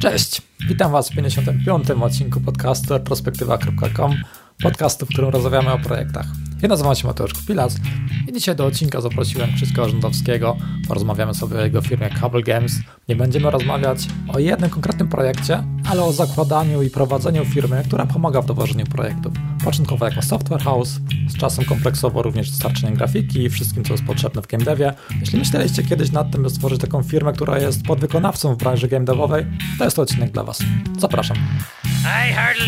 Cześć, witam Was w 55. odcinku podcastu retrospektywa.com, podcastu, w którym rozmawiamy o projektach. Ja nazywam się Mateusz Kupilas i dzisiaj do odcinka zaprosiłem Krzyszka Orzędowskiego. Porozmawiamy sobie o jego firmie Cable Games. Nie będziemy rozmawiać o jednym konkretnym projekcie, ale o zakładaniu i prowadzeniu firmy, która pomaga w dowożeniu projektów. Początkowo jako software house, z czasem kompleksowo również dostarczeniem grafiki i wszystkim, co jest potrzebne w game devie. Jeśli myśleliście kiedyś nad tym, by stworzyć taką firmę, która jest podwykonawcą w branży game devowej, to jest to odcinek dla Was. Zapraszam.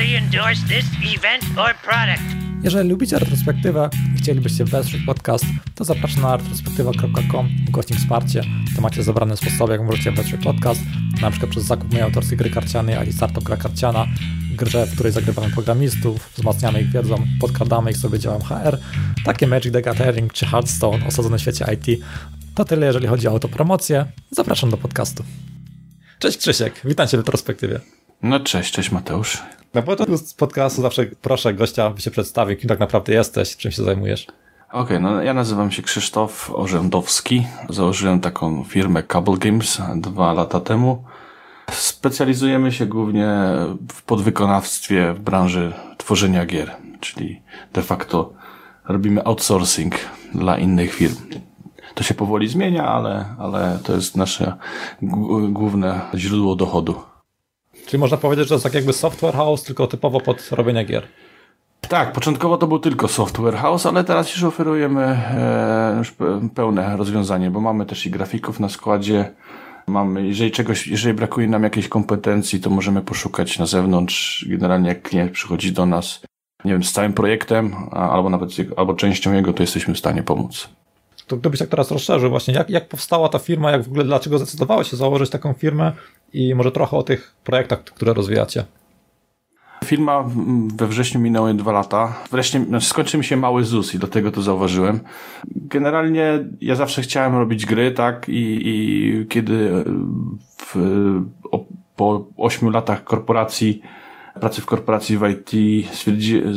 I endorse this event or product. Jeżeli lubicie retrospektywę i chcielibyście wesprzeć podcast, to zapraszam na retrospektywa.com ukośnik wsparcie. To macie zabrany sposób, jak możecie wesprzeć podcast, na przykład przez zakup mojej autorskiej gry karcianej, ali Startup Gra Karciana, grze, w której zagrywamy programistów, wzmacniamy ich wiedzą, podkradamy ich sobie działem HR, takie Magic the Gathering czy Hearthstone osadzone w świecie IT. To tyle, jeżeli chodzi o autopromocję. Zapraszam do podcastu. Cześć Krzysiek, witam Cię w retrospektywie. No cześć, cześć Mateusz. Na początku podcastu zawsze proszę gościa, by się przedstawił, kim tak naprawdę jesteś, czym się zajmujesz. Okej, okay, no ja nazywam się Krzysztof Orzędowski. Założyłem taką firmę Cable Games dwa lata temu. Specjalizujemy się głównie w podwykonawstwie w branży tworzenia gier, czyli de facto robimy outsourcing dla innych firm. To się powoli zmienia, ale, ale to jest nasze główne źródło dochodu. Czyli można powiedzieć, że to jest tak jakby software house, tylko typowo pod robienie gier. Tak, początkowo to był tylko software house, ale teraz już oferujemy e, już pełne rozwiązanie, bo mamy też i grafików na składzie. Mamy, jeżeli czegoś, jeżeli brakuje nam jakiejś kompetencji, to możemy poszukać na zewnątrz. Generalnie jak klient przychodzi do nas, nie wiem, z całym projektem, albo nawet albo częścią jego, to jesteśmy w stanie pomóc. To gdybyś tak teraz rozszerzył właśnie, jak, jak powstała ta firma, jak w ogóle, dlaczego zdecydowałeś się założyć taką firmę i może trochę o tych projektach, które rozwijacie. Firma we wrześniu minęły dwa lata. Wreszcie znaczy skończył mi się mały ZUS i dlatego to zauważyłem. Generalnie ja zawsze chciałem robić gry, tak? I, i kiedy w, o, po ośmiu latach korporacji, pracy w korporacji w IT,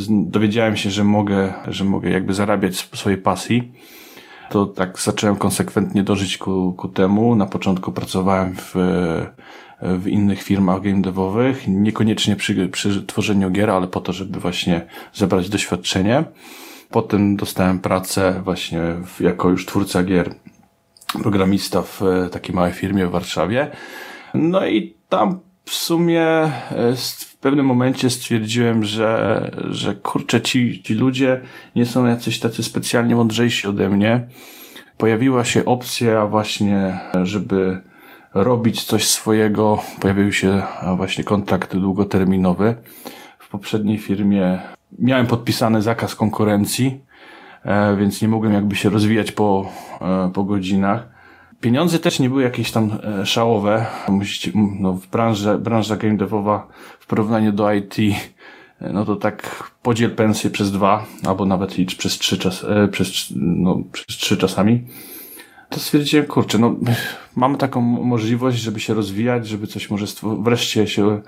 dowiedziałem się, że mogę, że mogę jakby zarabiać swojej pasji to tak zacząłem konsekwentnie dożyć ku, ku temu. Na początku pracowałem w, w innych firmach game devowych, niekoniecznie przy, przy tworzeniu gier, ale po to, żeby właśnie zebrać doświadczenie. Potem dostałem pracę właśnie w, jako już twórca gier, programista w takiej małej firmie w Warszawie. No i tam w sumie e, w pewnym momencie stwierdziłem, że, że kurczę, ci, ci ludzie nie są jacyś tacy specjalnie mądrzejsi ode mnie. Pojawiła się opcja właśnie, żeby robić coś swojego. Pojawił się właśnie kontrakt długoterminowy. W poprzedniej firmie miałem podpisany zakaz konkurencji, e, więc nie mogłem jakby się rozwijać po, e, po godzinach. Pieniądze też nie były jakieś tam e, szałowe. Musicie, no, w branży, branża game devowa w porównaniu do IT, no to tak podziel pensję przez dwa, albo nawet licz przez trzy czas, przez, no, przez trzy czasami. To stwierdziłem, kurczę, no, mamy taką możliwość, żeby się rozwijać, żeby coś może wreszcie się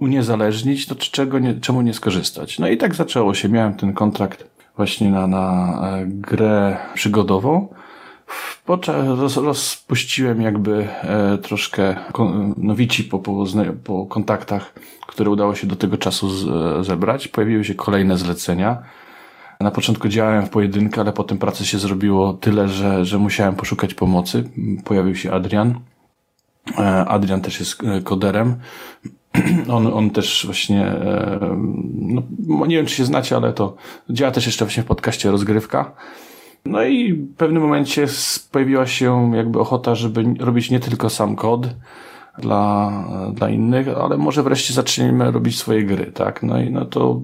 uniezależnić, to czego nie, czemu nie skorzystać? No i tak zaczęło się. Miałem ten kontrakt właśnie na, na grę przygodową roz, rozpuściłem jakby e, troszkę nowici po, po, po kontaktach, które udało się do tego czasu z, e, zebrać. Pojawiły się kolejne zlecenia. Na początku działałem w pojedynkę, ale potem pracy się zrobiło tyle, że, że musiałem poszukać pomocy. Pojawił się Adrian. E, Adrian też jest e, koderem. On, on też właśnie, e, no, nie wiem czy się znacie, ale to działa też jeszcze właśnie w podcaście Rozgrywka. No i w pewnym momencie pojawiła się jakby ochota, żeby robić nie tylko sam kod dla, dla innych, ale może wreszcie zaczniemy robić swoje gry, tak? No i no to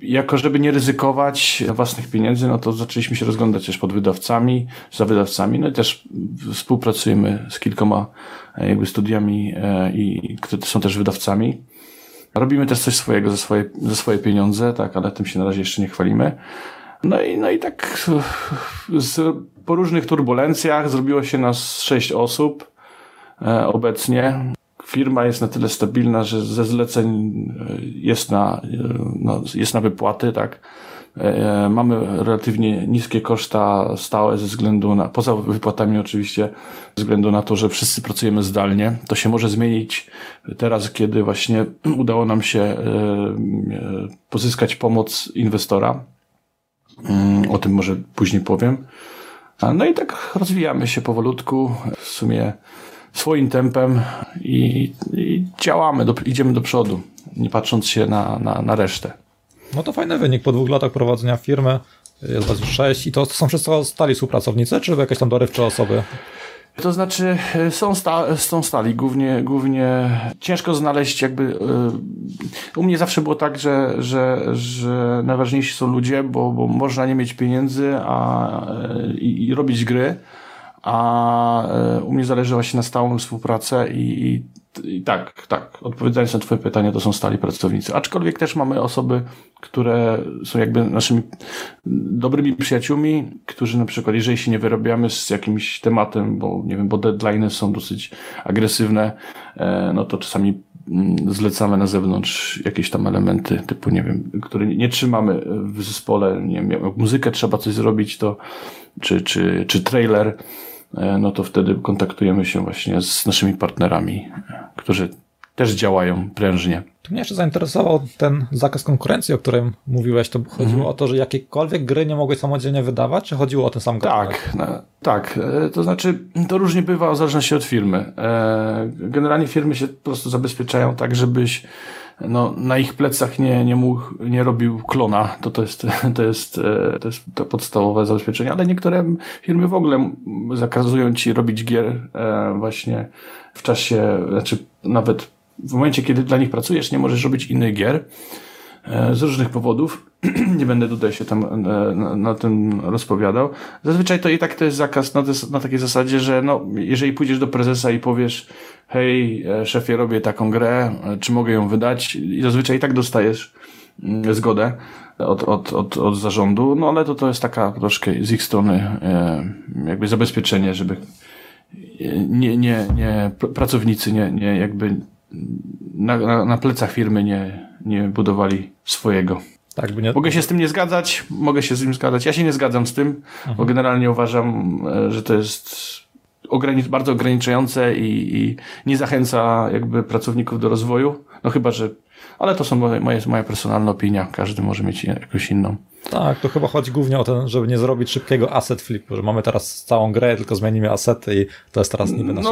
jako żeby nie ryzykować własnych pieniędzy, no to zaczęliśmy się rozglądać też pod wydawcami, za wydawcami, no i też współpracujemy z kilkoma e, jakby studiami e, i które są też wydawcami. Robimy też coś swojego za swoje, za swoje pieniądze, tak, ale tym się na razie jeszcze nie chwalimy. No i, no i tak z, po różnych turbulencjach zrobiło się nas sześć osób e, obecnie. Firma jest na tyle stabilna, że ze zleceń e, jest na, e, no, jest na wypłaty, tak. E, mamy relatywnie niskie koszta stałe ze względu na, poza wypłatami oczywiście, ze względu na to, że wszyscy pracujemy zdalnie. To się może zmienić teraz, kiedy właśnie udało nam się pozyskać pomoc inwestora. Mm, o tym może później powiem. No i tak rozwijamy się powolutku, w sumie swoim tempem i, i działamy, do, idziemy do przodu, nie patrząc się na, na, na resztę. No to fajny wynik po dwóch latach prowadzenia firmy. Jest was już sześć i to, to są wszyscy stali współpracownicy, czy jakieś tam dorywcze osoby? To znaczy, e, są, sta, są stali, głównie, głównie ciężko znaleźć jakby. E, u mnie zawsze było tak, że, że, że najważniejsi są ludzie, bo, bo można nie mieć pieniędzy a, e, i, i robić gry, a u mnie zależy właśnie na stałą współpracę i, i i tak, tak. Odpowiadając na Twoje pytanie, to są stali pracownicy. Aczkolwiek też mamy osoby, które są jakby naszymi dobrymi przyjaciółmi, którzy na przykład, jeżeli się nie wyrabiamy z jakimś tematem, bo nie wiem, bo deadlines są dosyć agresywne, e, no to czasami mm, zlecamy na zewnątrz jakieś tam elementy, typu, nie wiem, które nie trzymamy w zespole, nie wiem, jak muzykę trzeba coś zrobić, to, czy, czy, czy trailer, E, no to wtedy kontaktujemy się właśnie z naszymi partnerami, którzy też działają prężnie. Tu mnie jeszcze zainteresował ten zakaz konkurencji, o którym mówiłeś. To chodziło mhm. o to, że jakiekolwiek gry nie mogłeś samodzielnie wydawać, czy chodziło o ten sam gatunek? Tak, no, tak. E, to znaczy, to różnie bywa w zależności od firmy. E, generalnie firmy się po prostu zabezpieczają tak, żebyś no, na ich plecach nie, nie mógł, nie robił klona, to to jest, to jest, e, to jest to podstawowe zabezpieczenie, ale niektóre firmy w ogóle zakazują ci robić gier e, właśnie w czasie, znaczy nawet w momencie, kiedy dla nich pracujesz, nie możesz robić innych gier z różnych powodów. nie będę tutaj się tam na, na, tym rozpowiadał. Zazwyczaj to i tak to jest zakaz na, na takiej zasadzie, że no, jeżeli pójdziesz do prezesa i powiesz, hej, e, szefie, robię taką grę, e, czy mogę ją wydać? I zazwyczaj i tak dostajesz mm, zgodę od, od, od, od zarządu, no ale to, to jest taka troszkę z ich strony e, jakby zabezpieczenie, żeby nie, nie, nie, pracownicy nie, nie jakby na, na, na plecach firmy nie, nie budowali swojego. Tak, nie... Mogę się z tym nie zgadzać, mogę się z tym zgadzać. Ja się nie zgadzam z tym, mhm. bo generalnie uważam, że to jest ogranic bardzo ograniczające i, i, nie zachęca jakby pracowników do rozwoju. No chyba, że. Ale to są moje, moja personalna opinia. Każdy może mieć jakąś inną. Tak, to chyba chodzi głównie o to, żeby nie zrobić szybkiego asset flipu, że mamy teraz całą grę, tylko zmienimy asety i to jest teraz niby nasze.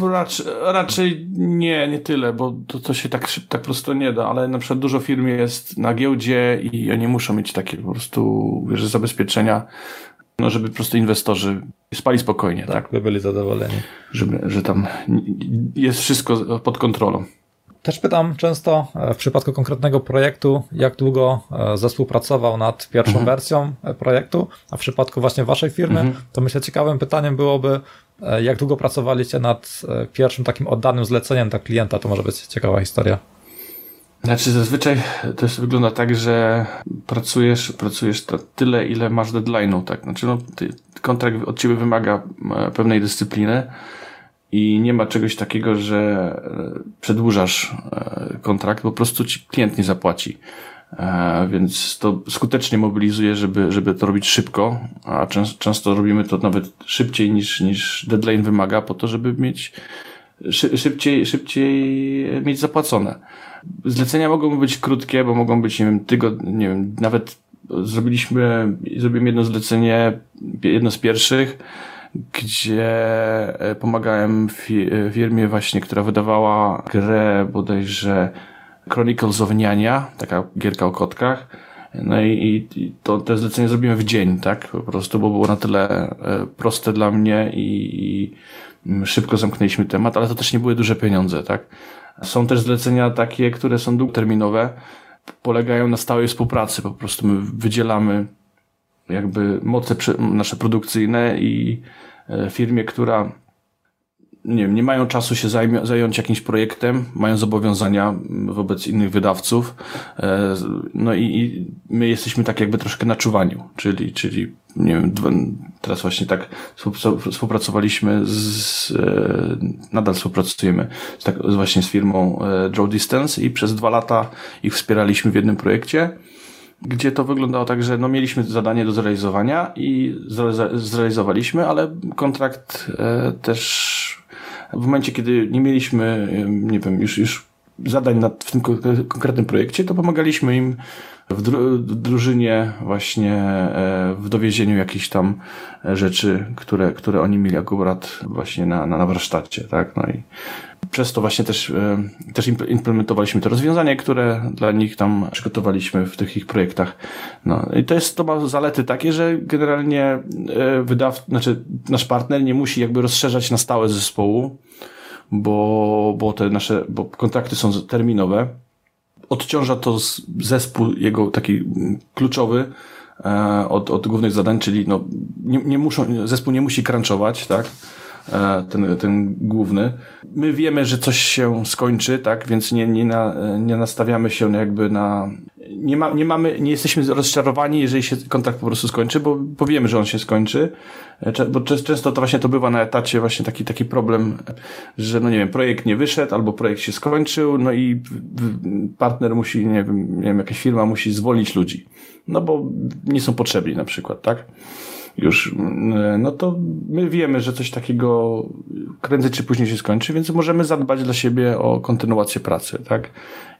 No, raczej, raczej nie, nie tyle, bo to, to się tak, tak prosto nie da, ale na przykład dużo firm jest na giełdzie i oni muszą mieć takie po prostu, wiesz, zabezpieczenia, no żeby po prostu inwestorzy spali spokojnie, tak? tak? by byli zadowoleni. Żeby, że tam jest wszystko pod kontrolą. Też pytam często e, w przypadku konkretnego projektu, jak długo e, zespół pracował nad pierwszą mhm. wersją e, projektu, a w przypadku właśnie waszej firmy, mhm. to myślę ciekawym pytaniem byłoby, jak długo pracowaliście nad pierwszym takim oddanym zleceniem dla klienta, to może być ciekawa historia. Znaczy zazwyczaj to jest, wygląda tak, że pracujesz, pracujesz tyle, ile masz deadline'u, tak? Znaczy no, ty, kontrakt od ciebie wymaga pewnej dyscypliny i nie ma czegoś takiego, że e, przedłużasz e, kontrakt, po prostu ci klient nie zapłaci. Więc to skutecznie mobilizuje, żeby, żeby to robić szybko, a często, często robimy to nawet szybciej niż, niż deadline wymaga, po to, żeby mieć szybciej, szybciej mieć zapłacone. Zlecenia mogą być krótkie, bo mogą być, nie wiem, tygodnie, nie wiem, nawet zrobiliśmy, zrobiłem jedno zlecenie, jedno z pierwszych, gdzie e, pomagałem firmie właśnie, która wydawała grę bodajże Chronicles of Niania, taka gierka o kotkach. No i, i to, te zlecenie zrobiłem w dzień, tak? Po prostu, bo było na tyle e, proste dla mnie i, i szybko zamknęliśmy temat, ale to też nie były duże pieniądze, tak? Są też zlecenia takie, które są długoterminowe, polegają na stałej współpracy. Po prostu my wydzielamy jakby moce nasze produkcyjne i e, firmie, która nie, wiem, nie mają czasu się zająć jakimś projektem, mają zobowiązania wobec innych wydawców. E, no i, i my jesteśmy tak jakby troszkę na czuwaniu, czyli, czyli nie wiem, teraz właśnie tak współpracowaliśmy z, e, nadal współpracujemy z tak, właśnie z firmą Draw Distance i przez dwa lata ich wspieraliśmy w jednym projekcie. Gdzie to wyglądało tak, że no mieliśmy zadanie do zrealizowania i zrealizowaliśmy, ale kontrakt e, też w momencie, kiedy nie mieliśmy, nie wiem, już, już zadań nad, w tym konkretnym projekcie, to pomagaliśmy im w, dru drużynie właśnie e, w dowiezieniu jakichś tam rzeczy, które, które oni mieli akurat właśnie na, na, na warsztacie, tak? No i przez to właśnie też, e, też implementowaliśmy te rozwiązania, które dla nich tam przygotowaliśmy w tych ich projektach. No i to jest, to ma zalety takie, że generalnie e, wydaw, znaczy nasz partner nie musi jakby rozszerzać na stałe zespołu, bo, bo te nasze, bo kontrakty są terminowe. Odciąża to zespół jego taki kluczowy, e, od, od głównych zadań, czyli no, nie, nie muszą, zespół nie musi crunchować, tak? E, ten, ten główny. My wiemy, że coś się skończy, tak, więc nie, nie, na, nie nastawiamy się jakby na, nie, ma, nie mamy, nie jesteśmy rozczarowani, jeżeli się kontrakt po prostu skończy, bo powiemy, że on się skończy, e, bo często to właśnie to bywa na etacie właśnie taki, taki problem, że no nie wiem, projekt nie wyszedł, albo projekt się skończył, no i partner musi, nie wiem, nie wiem jakaś firma musi zwolnić ludzi, no bo nie są potrzebni na przykład, tak? Już, no to my wiemy, że coś takiego prędzej czy później się skończy, więc możemy zadbać dla siebie o kontynuację pracy, tak?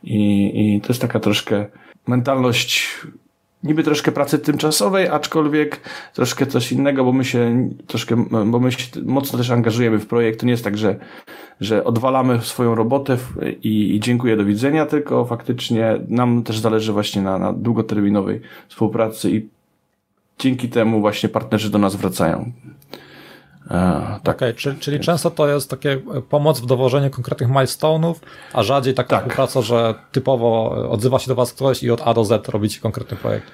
I, i to jest taka troszkę mentalność niby troszkę pracy tymczasowej, aczkolwiek troszkę coś innego, bo my się troszkę, bo my się mocno też angażujemy w projekt. To nie jest tak, że, że odwalamy swoją robotę i, i dziękuję, do widzenia, tylko faktycznie nam też zależy właśnie na, na długoterminowej współpracy i dzięki temu właśnie partnerzy do nas wracają. E, tak. Okay, czyli, czyli często to jest takie pomoc w dowożeniu konkretnych milestone'ów, a rzadziej taka tak. współpraca, że typowo odzywa się do Was ktoś i od A do Z robicie konkretny projekt.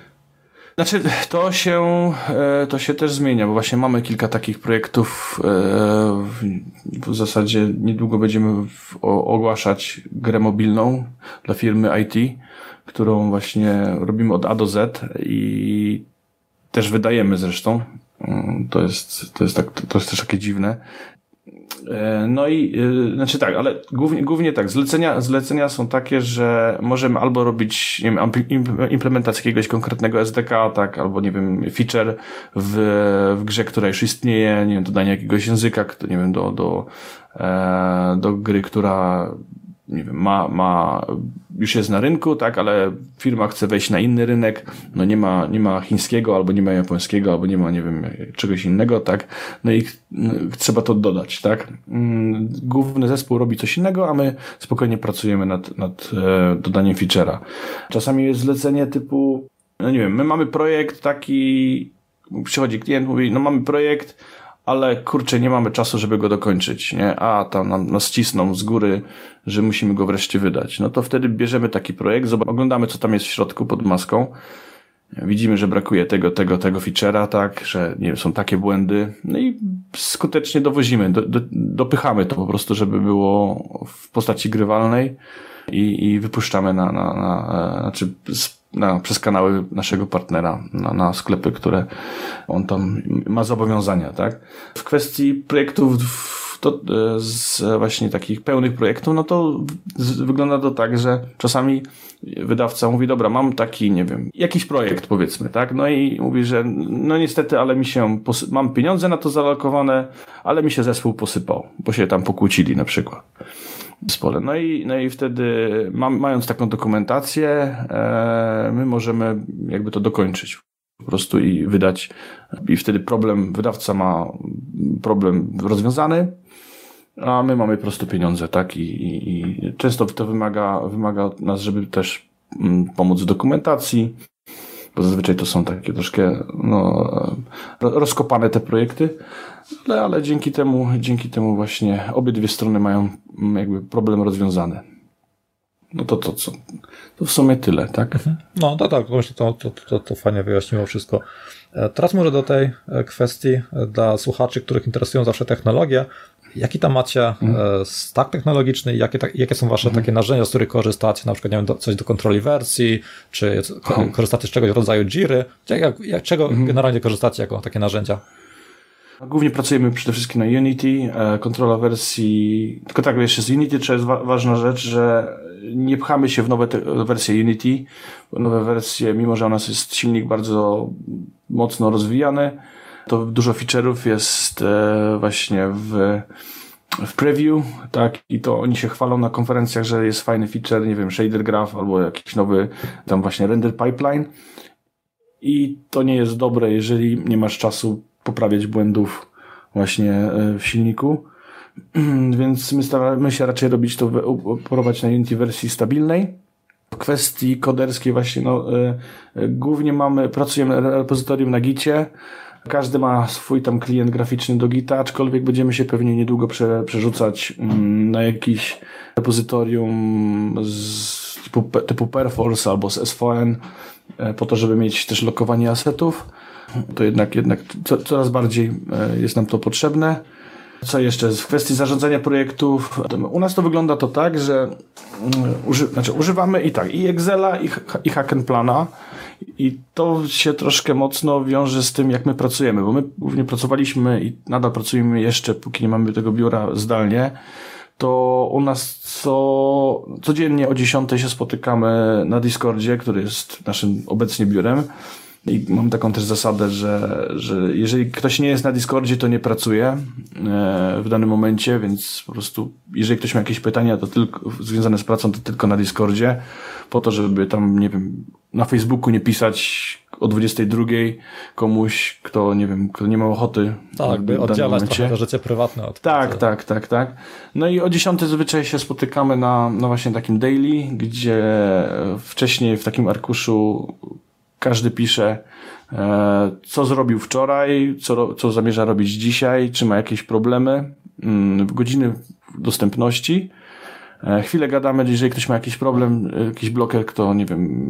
Znaczy, to się, e, to się też zmienia, bo właśnie mamy kilka takich projektów. E, w zasadzie niedługo będziemy ogłaszać grę mobilną dla firmy IT, którą właśnie robimy od A do Z i też wydajemy zresztą. Mm, to jest, to jest, tak, to jest też takie dziwne. E, no i, e, znaczy tak, ale głównie, głównie tak, zlecenia, zlecenia są takie, że możemy albo robić, nie wiem, implementację jakiegoś konkretnego SDK, tak, albo nie wiem, feature w, w grze, która już istnieje, nie wiem, dodanie jakiegoś języka, nie wiem, do, do, e, do gry, która nie wiem, ma, ma, już jest na rynku, tak, ale firma chce wejść na inny rynek, no nie ma, nie ma chińskiego, albo nie ma japońskiego, albo nie ma, nie wiem, czegoś innego, tak, no i no, trzeba to dodać, tak. Mm, główny zespół robi coś innego, a my spokojnie pracujemy nad, nad e, dodaniem feature'a. Czasami jest zlecenie typu, no nie wiem, my mamy projekt taki, przychodzi klient, mówi, no mamy projekt, ale kurczę, nie mamy czasu, żeby go dokończyć, nie? A, tam nam, nas cisną z góry, że musimy go wreszcie wydać. No to wtedy bierzemy taki projekt, oglądamy, co tam jest w środku pod maską, widzimy, że brakuje tego, tego, tego feature'a, tak, że nie wiem, są takie błędy, no i skutecznie dowozimy, do, do, dopychamy to po prostu, żeby było w postaci grywalnej i, i wypuszczamy na, na, na, e, znaczy na, przez kanały naszego partnera, na, na sklepy, które on tam ma zobowiązania, tak? W kwestii projektów to e, z właśnie takich pełnych projektów, no to wygląda to tak, że czasami wydawca mówi, dobra, mam taki, nie wiem, jakiś projekt powiedzmy, tak? No i mówi, że no niestety, ale mi się, mam pieniądze na to zalokowane, ale mi się zespół posypał, bo się tam pokłócili na przykład zespole. No i, no i wtedy, mając taką dokumentację, e, my możemy jakby to dokończyć po prostu i wydać. I wtedy problem, wydawca ma problem rozwiązany, a my mamy po prostu pieniądze, tak? I, i, i często to wymaga, wymaga od nas, żeby też mm, pomóc w dokumentacji, bo zazwyczaj to są takie troszkę no, rozkopane te projekty, ale, ale dzięki temu, dzięki temu właśnie obydwie strony mają mm, jakby problem rozwiązany. No to to co? To w sumie tyle, tak? Mhm. No to tak, myślę, to, to, to, to fajnie wyjaśniło wszystko. E, teraz może do tej e, kwestii e, dla słuchaczy, których interesują zawsze technologie. Jaki tam macie mhm. stack technologiczny jakie, jakie są wasze mhm. takie narzędzia, z których korzystacie? Na przykład, nie wiem, do, coś do kontroli wersji, czy korzystacie z czegoś w rodzaju Jiry? Jak, jak, czego mhm. generalnie korzystacie jako takie narzędzia? Głównie pracujemy przede wszystkim na Unity, kontrola wersji, tylko tak jeszcze z Unity, to jest wa ważna rzecz, że nie pchamy się w nowe wersje Unity, nowe wersje, mimo że u nas jest silnik bardzo mocno rozwijany, to dużo feature'ów jest e, właśnie w w preview, tak, i to oni się chwalą na konferencjach, że jest fajny feature, nie wiem, shader graph albo jakiś nowy tam właśnie render pipeline. I to nie jest dobre, jeżeli nie masz czasu poprawiać błędów właśnie e, w silniku. Więc my staramy się raczej robić to, operować na Unity wersji stabilnej. W kwestii koderskiej właśnie, no, e, e, głównie mamy, pracujemy repozytorium na Gicie, każdy ma swój tam klient graficzny do Gita, aczkolwiek będziemy się pewnie niedługo prze, przerzucać mm, na jakiś repozytorium z typu, typu Perforce albo z SVN po to, żeby mieć też lokowanie asetów. To jednak, jednak coraz bardziej e, jest nam to potrzebne. Co jeszcze? W kwestii zarządzania projektów, u nas to wygląda to tak, że mm, uży, znaczy używamy i tak, i Excela, i, i Hackenplana, i to się troszkę mocno wiąże z tym, jak my pracujemy, bo my głównie pracowaliśmy i nadal pracujemy jeszcze, póki nie mamy tego biura zdalnie, to u nas co, codziennie o 10 się spotykamy na Discordzie, który jest naszym obecnie biurem. I mam taką też zasadę, że, że jeżeli ktoś nie jest na Discordzie, to nie pracuje e, w danym momencie, więc po prostu jeżeli ktoś ma jakieś pytania to tylko, związane z pracą, to tylko na Discordzie, po to, żeby tam, nie wiem, na Facebooku nie pisać o 22 komuś, kto, nie wiem, kto nie ma ochoty. Tak, by oddzielać trochę to życie prywatne od Tak, tak, tak, tak. No i o 10 zwyczaj się spotykamy na, na właśnie takim daily, gdzie wcześniej w takim arkuszu każdy pisze, e, co zrobił wczoraj, co, co zamierza robić dzisiaj, czy ma jakieś problemy, mm, godziny dostępności. E, chwilę gadamy, jeżeli ktoś ma jakiś problem, e, jakiś bloker, kto, nie wiem,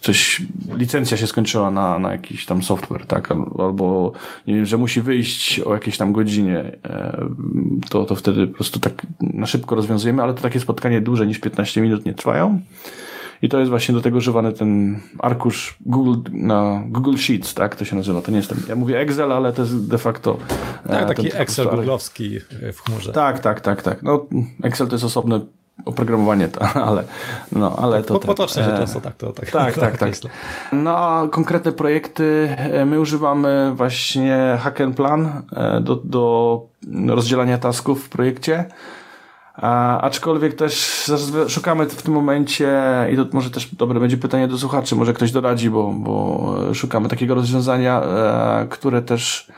coś, licencja się skończyła na, na jakiś tam software, tak, albo, nie wiem, że musi wyjść o jakiejś tam godzinie, to, to wtedy po prostu tak na szybko rozwiązujemy, ale to takie spotkanie duże niż 15 minut nie trwają. I to jest właśnie do tego używany ten arkusz Google, na Google Sheets, tak to się nazywa. To nie jest ten, ja mówię Excel, ale to jest de facto... Tak, e, taki Excel googlowski w chmurze. Tak, tak, tak, tak. No, Excel to jest osobne oprogramowanie, to, ale, no, ale to... Potocznie się e, często tak to tak. Tak, tak, tak. No, a konkretne projekty e, my używamy właśnie Hack Plan do, do rozdzielania tasków w projekcie. A, aczkolwiek też szukamy w tym momencie, i to może też dobre będzie pytanie do słuchaczy, może ktoś doradzi, bo, bo szukamy takiego rozwiązania, e, które też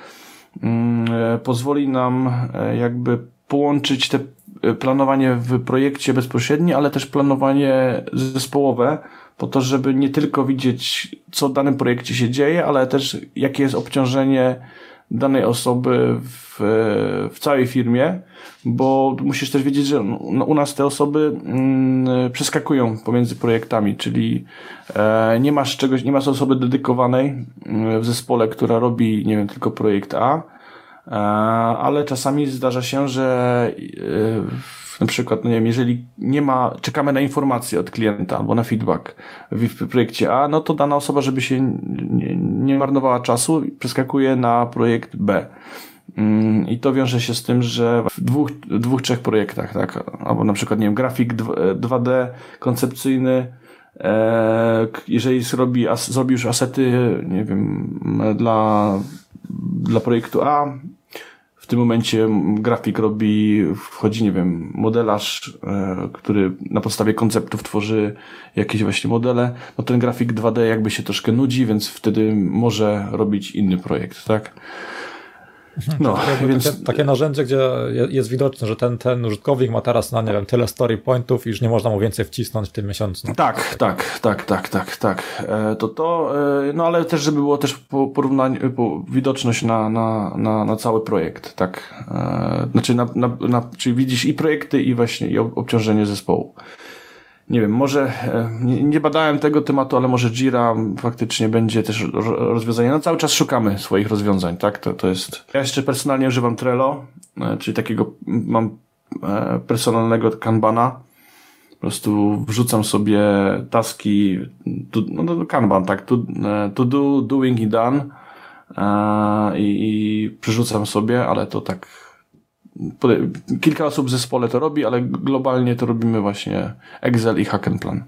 mm, e, pozwoli nam e, jakby połączyć te planowanie w projekcie bezpośrednie, ale też planowanie zespołowe, po to, żeby nie tylko widzieć, co w danym projekcie się dzieje, ale też jakie jest obciążenie danej osoby w, w całej firmie, bo musisz też wiedzieć, że no, u nas te osoby mm, przeskakują pomiędzy projektami, czyli e, nie masz czegoś, nie masz osoby dedykowanej mm, w zespole, która robi, nie wiem, tylko projekt A, e, ale czasami zdarza się, że e, na przykład, no nie wiem, jeżeli nie ma, czekamy na informacje od klienta albo na feedback w, projekcie A, no to dana osoba, żeby się nie, nie marnowała czasu, przeskakuje na projekt B. Mm, I to wiąże się z tym, że w dwóch, dwóch trzech projektach, tak, albo na przykład, nie wiem, grafik 2D koncepcyjny, e, jeżeli zrobi, zrobi już asety, nie wiem, dla, dla projektu A, tym momencie grafik robi, wchodzi, nie wiem, modelarz, e, który na podstawie konceptów tworzy jakieś właśnie modele, no ten grafik 2D jakby się troszkę nudzi, więc wtedy może robić inny projekt, tak? No, więc... takie, takie, narzędzie, gdzie jest widoczne, że ten, ten użytkownik ma teraz na, nie wiem, tyle story pointów, iż nie można mu więcej wcisnąć w tym miesiącu. No. Tak, tak, tak, tak, tak, tak. E, to to, e, no ale też, żeby było też porównanie, widoczność na, na, na, na cały projekt, tak. E, znaczy, na, na, na, czyli widzisz i projekty, i właśnie i obciążenie zespołu nie wiem, może e, nie, nie, badałem tego tematu, ale może Jira faktycznie będzie też rozwiązanie. No cały czas szukamy swoich rozwiązań, tak? To, to jest. Ja jeszcze personalnie używam Trello, e, czyli takiego mam e, personalnego kanbana. Po prostu wrzucam sobie taski, to, no, no kanban, tak? To, to do, doing i done i, i przerzucam sobie, ale to tak kilka osób w zespole to robi, ale globalnie to robimy właśnie Excel i Hack and Plan.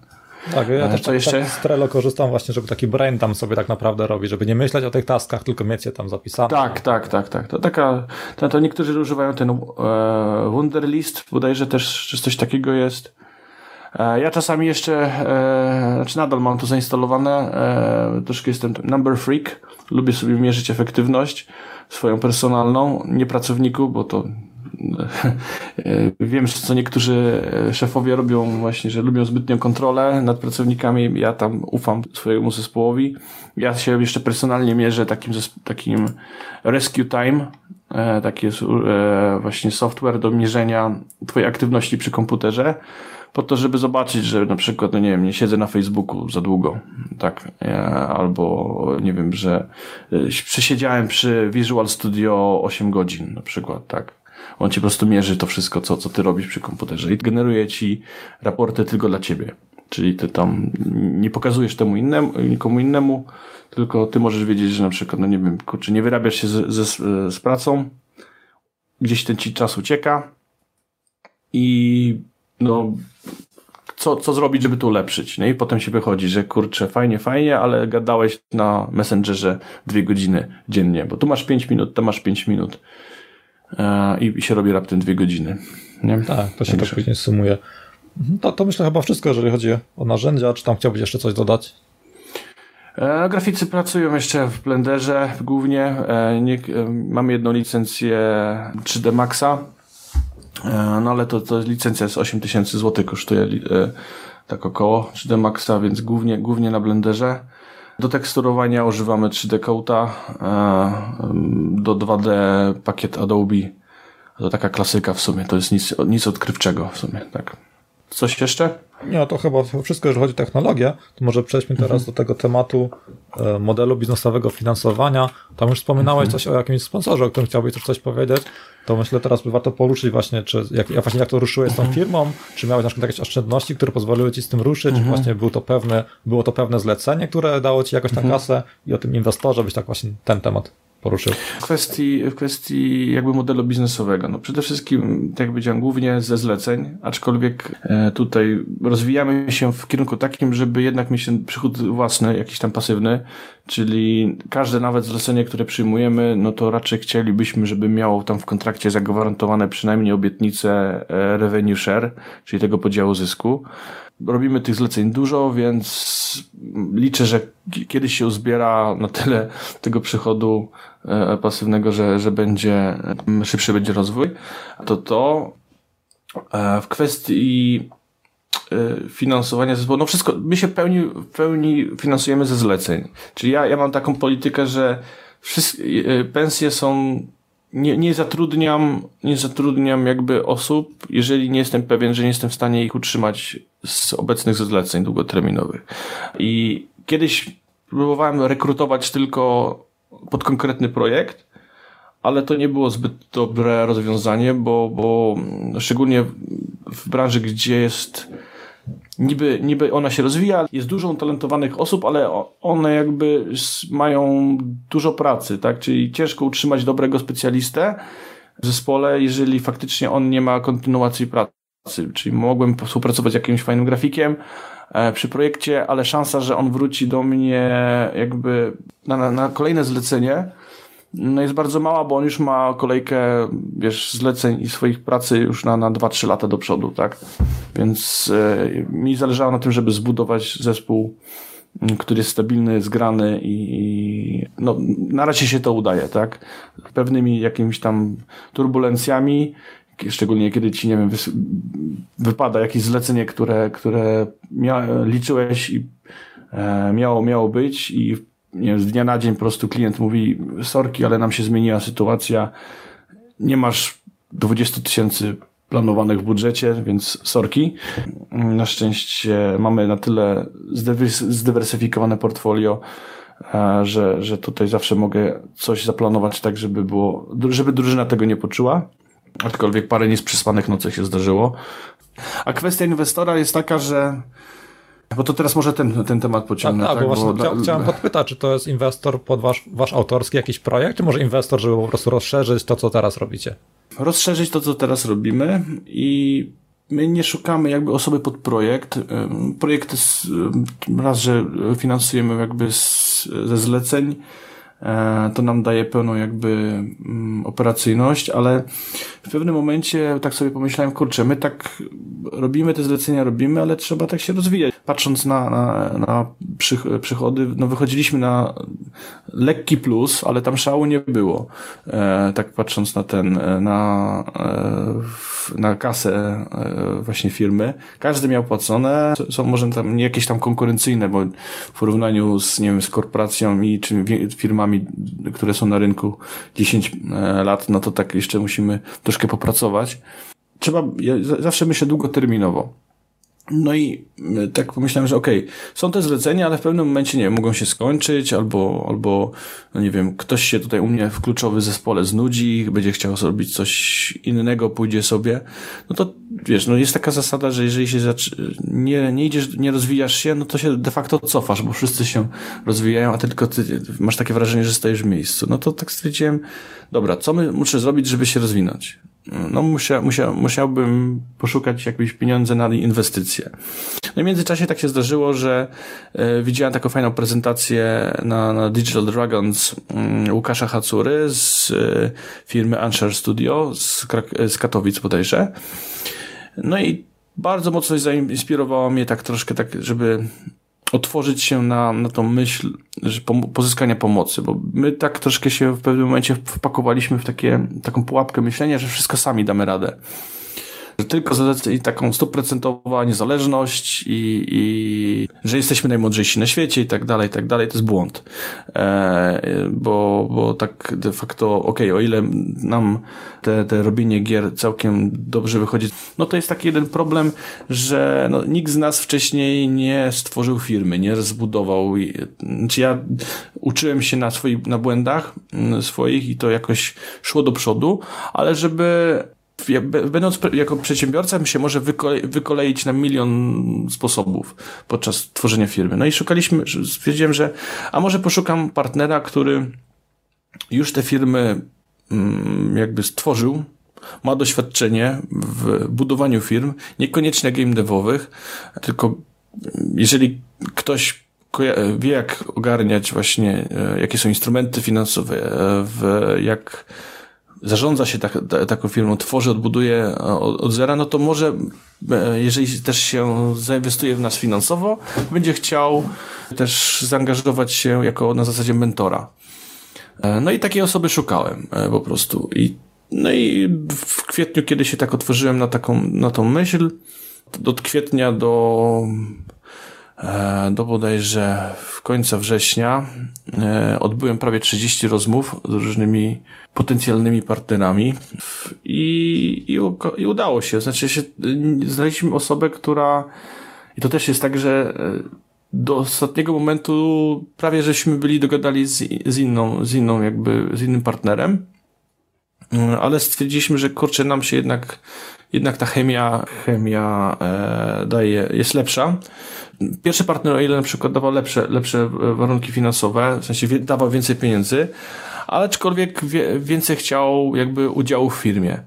Tak, ja też tak, jeszcze? tak z Trello korzystam właśnie, żeby taki brain tam sobie tak naprawdę robić, żeby nie myśleć o tych taskach, tylko mieć je tam zapisane. Tak, tak, tak, tak. To taka, to, to niektórzy używają ten e, Wunderlist, bodajże też czy coś takiego jest. E, ja czasami jeszcze, e, znaczy nadal mam to zainstalowane, e, troszkę jestem number freak, lubię sobie mierzyć efektywność swoją personalną, nie pracowniku, bo to Wiem, że co niektórzy szefowie robią właśnie, że lubią zbytnią kontrolę nad pracownikami. Ja tam ufam swojemu zespołowi. Ja się jeszcze personalnie mierzę takim, takim rescue time. Taki jest właśnie software do mierzenia twojej aktywności przy komputerze po to, żeby zobaczyć, że na przykład, no nie wiem, nie siedzę na Facebooku za długo, tak, albo nie wiem, że e, przesiedziałem przy Visual Studio 8 godzin na przykład, tak. On ci po prostu mierzy to wszystko, co, co ty robisz przy komputerze i generuje ci raporty tylko dla ciebie. Czyli ty tam nie pokazujesz temu innemu, nikomu innemu, tylko ty możesz wiedzieć, że na przykład, no nie wiem, kurczę, nie wyrabiasz się z, z, z pracą, gdzieś ten ci czas ucieka i no co, co zrobić, żeby to ulepszyć. No i potem się wychodzi, że kurczę, fajnie, fajnie, ale gadałeś na Messengerze dwie godziny dziennie, bo tu masz pięć minut, tam masz pięć minut i się robi raptem dwie godziny. Nie? Tak, to się tak później sumuje. Mhm, to, to myślę chyba wszystko, jeżeli chodzi o narzędzia. Czy tam chciałbyś jeszcze coś dodać? E, graficy pracują jeszcze w Blenderze głównie. E, nie, e, mamy jedną licencję 3D Maxa E, no ale to, to licencja jest 8000 zł kosztuje e, tak około 3D Maxa, więc głównie, głównie na Blenderze. Do teksturowania używamy 3D Coata, e, do 2D pakiet Adobe. To taka klasyka w sumie, to jest nic, nic odkrywczego w sumie, tak. Coś jeszcze? Nie, to chyba wszystko, jeżeli chodzi o technologię, to może przejdźmy teraz mhm. do tego tematu modelu biznesowego finansowania. Tam już wspominałeś mhm. coś o jakimś sponsorze, o którym chciałbyś też coś powiedzieć to myślę teraz by warto poruszyć właśnie, czy jak, jak właśnie jak to ruszyłeś z tą mhm. firmą, czy miałeś na przykład jakieś oszczędności, które pozwoliły ci z tym ruszyć, mhm. właśnie był to pewne, było to pewne zlecenie, które dało ci jakoś na mhm. kasę i o tym inwestorze byś tak właśnie ten temat poruszył. W kwestii, w kwestii jakby modelu biznesowego. No przede wszystkim, tak jak powiedziałem, głównie ze zleceń, aczkolwiek e, tutaj rozwijamy się w kierunku takim, żeby jednak mieć ten przychód własny, jakiś tam pasywny, czyli każde nawet zlecenie, które przyjmujemy, no to raczej chcielibyśmy, żeby miało tam w kontrakcie zagwarantowane przynajmniej obietnicę e, revenue share, czyli tego podziału zysku. Robimy tych zleceń dużo, więc liczę, że kiedyś się uzbiera na tyle tego przychodu e, pasywnego, że, że będzie szybszy będzie rozwój. To to e, w kwestii e, finansowania zespołu, no wszystko, my się w pełni, pełni finansujemy ze zleceń. Czyli ja, ja mam taką politykę, że wszystkie, pensje są nie, nie zatrudniam, nie zatrudniam jakby osób, jeżeli nie jestem pewien, że nie jestem w stanie ich utrzymać z obecnych zleceń długoterminowych. I kiedyś próbowałem rekrutować tylko pod konkretny projekt, ale to nie było zbyt dobre rozwiązanie, bo, bo szczególnie w branży, gdzie jest niby, niby ona się rozwija, jest dużo utalentowanych osób, ale one jakby mają dużo pracy, tak? Czyli ciężko utrzymać dobrego specjalistę w zespole, jeżeli faktycznie on nie ma kontynuacji pracy. Czyli mogłem współpracować z jakimś fajnym grafikiem e, przy projekcie, ale szansa, że on wróci do mnie jakby na, na, kolejne zlecenie, no jest bardzo mała, bo on już ma kolejkę, wiesz, zleceń i swoich pracy już na, na 2-3 lata do przodu, tak? Więc e, mi zależało na tym, żeby zbudować zespół, który jest stabilny, zgrany i, i no, na razie się to udaje, tak? Pewnymi jakimiś tam turbulencjami, szczególnie kiedy ci, nie wiem, wypada jakieś zlecenie, które, które liczyłeś i e, miało, miało być i nie wiem, z dnia na dzień po prostu klient mówi sorki, ale nam się zmieniła sytuacja, nie masz 20 tysięcy planowanych w budżecie, więc sorki. Na szczęście mamy na tyle zdywersyfikowane portfolio, e, że, że tutaj zawsze mogę coś zaplanować tak, żeby było, żeby drużyna tego nie poczuła. Aczkolwiek parę niesprzespanych nocy się zdarzyło. A kwestia inwestora jest taka, że bo to teraz może ten, ten temat pociągnę. Tak, tak, bo właśnie bo chciałem podpytać, czy to jest inwestor pod wasz, wasz autorski jakiś projekt, czy może inwestor, żeby po prostu rozszerzyć to, co teraz robicie? rozszerzyć to, co teraz robimy i my nie szukamy jakby osoby pod projekt. Projekt raz, że finansujemy jakby z, ze zleceń, to nam daje pełną jakby mm, operacyjność, ale w pewnym momencie tak sobie pomyślałem, kurczę, my tak robimy te zlecenia, robimy, ale trzeba tak się rozwijać. Patrząc na, na, na przychody, no wychodziliśmy na lekki plus, ale tam szału nie było. E, tak patrząc na ten, e, na, e, na kasę e, właśnie firmy. Każdy miał płacone, są może tam nie jakieś tam konkurencyjne, bo w porównaniu z, nie wiem, z korporacjami czy firmami które są na rynku 10 e, lat, no to tak jeszcze musimy troszkę popracować. Trzeba, ja zawsze myślę długoterminowo. No i e, tak pomyślałem, że okej, okay, są te zlecenia, ale w pewnym momencie, nie wiem, mogą się skończyć, albo, albo, no nie wiem, ktoś się tutaj u mnie w kluczowy zespole znudzi, będzie chciał zrobić coś innego, pójdzie sobie. No to, wiesz, no jest taka zasada, że jeżeli się nie, nie idziesz, nie rozwijasz się, no to się de facto cofasz, bo wszyscy się rozwijają, a ty tylko ty masz takie wrażenie, że stoisz w miejscu. No to tak stwierdziłem, dobra, co my muszę zrobić, żeby się rozwinąć? No musia, musia, musiałbym poszukać jakieś pieniądze na inwestycje. No i w międzyczasie tak się zdarzyło, że e, widziałem taką fajną prezentację na, na Digital Dragons mm, Łukasza Hacury z e, firmy Ansher Studio z, z Katowic bodajże. No i bardzo mocno zainspirowało mnie tak troszkę tak, żeby otworzyć się na, na tą myśl że pozyskania pomocy, bo my tak troszkę się w pewnym momencie wpakowaliśmy w takie, taką pułapkę myślenia, że wszystko sami damy radę że tylko taką stuprocentowa niezależność i, i że jesteśmy najmądrzejsi na świecie i tak dalej, i tak dalej, to jest błąd. E, bo, bo tak de facto, okej, okay, o ile nam te, te robienie gier całkiem dobrze wychodzi, no to jest taki jeden problem, że no, nikt z nas wcześniej nie stworzył firmy, nie zbudował. Znaczy ja uczyłem się na swoich, na błędach mm, swoich i to jakoś szło do przodu, ale żeby będąc jako przedsiębiorca się może wykole, wykoleić na milion sposobów podczas tworzenia firmy. No i szukaliśmy, stwierdziłem, że a może poszukam partnera, który już te firmy mm, jakby stworzył, ma doświadczenie w budowaniu firm, niekoniecznie game devowych, tylko jeżeli ktoś wie, jak ogarniać właśnie, e, jakie są instrumenty finansowe, e, jak zarządza się tak, taką firmą, tworzy, odbuduje od, od zera, no to może, e, jeżeli też się zainwestuje w nas finansowo, będzie chciał też zaangażować się jako na zasadzie mentora. E, no i takiej osoby szukałem e, po prostu. I, no i w kwietniu, kiedy się tak otworzyłem na taką, na tą myśl, od kwietnia do E, do bodajże w końca września e, odbyłem prawie 30 rozmów z różnymi potencjalnymi partnerami. I, i, i udało się. Znaczy się, znaleźliśmy osobę, która i to też jest tak, że e, do ostatniego momentu prawie żeśmy byli dogadali z, z inną, z inną jakby, z innym partnerem, ale stwierdziliśmy, że kurczę, nam się jednak, jednak ta chemia, chemia e, daje, jest lepsza Pierwszy partner, o ile na przykład dawał lepsze, lepsze warunki finansowe, w sensie dawał więcej pieniędzy, ale aczkolwiek wie, więcej chciał jakby udziału w firmie.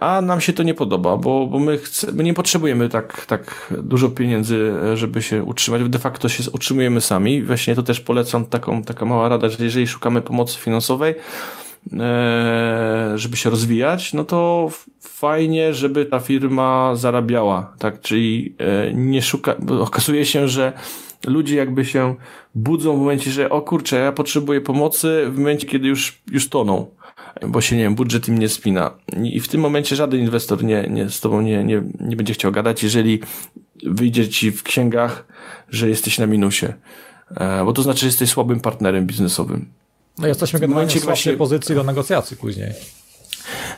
A nam się to nie podoba, bo, bo my, chce, my nie potrzebujemy tak, tak dużo pieniędzy, żeby się utrzymać. De facto się utrzymujemy sami. Właśnie to też polecam taką, taka mała rada, że jeżeli szukamy pomocy finansowej, E, żeby się rozwijać, no to fajnie, żeby ta firma zarabiała, tak? Czyli e, nie szuka, okazuje się, że ludzie jakby się budzą w momencie, że o kurczę, ja potrzebuję pomocy w momencie, kiedy już, już toną, bo się, nie wiem, budżet im nie spina. I w tym momencie żaden inwestor nie, nie, z tobą nie, nie, nie będzie chciał gadać, jeżeli wyjdzie ci w księgach, że jesteś na minusie. E, bo to znaczy, że jesteś słabym partnerem biznesowym. No jesteśmy generalnie w właśnie... pozycji do negocjacji później.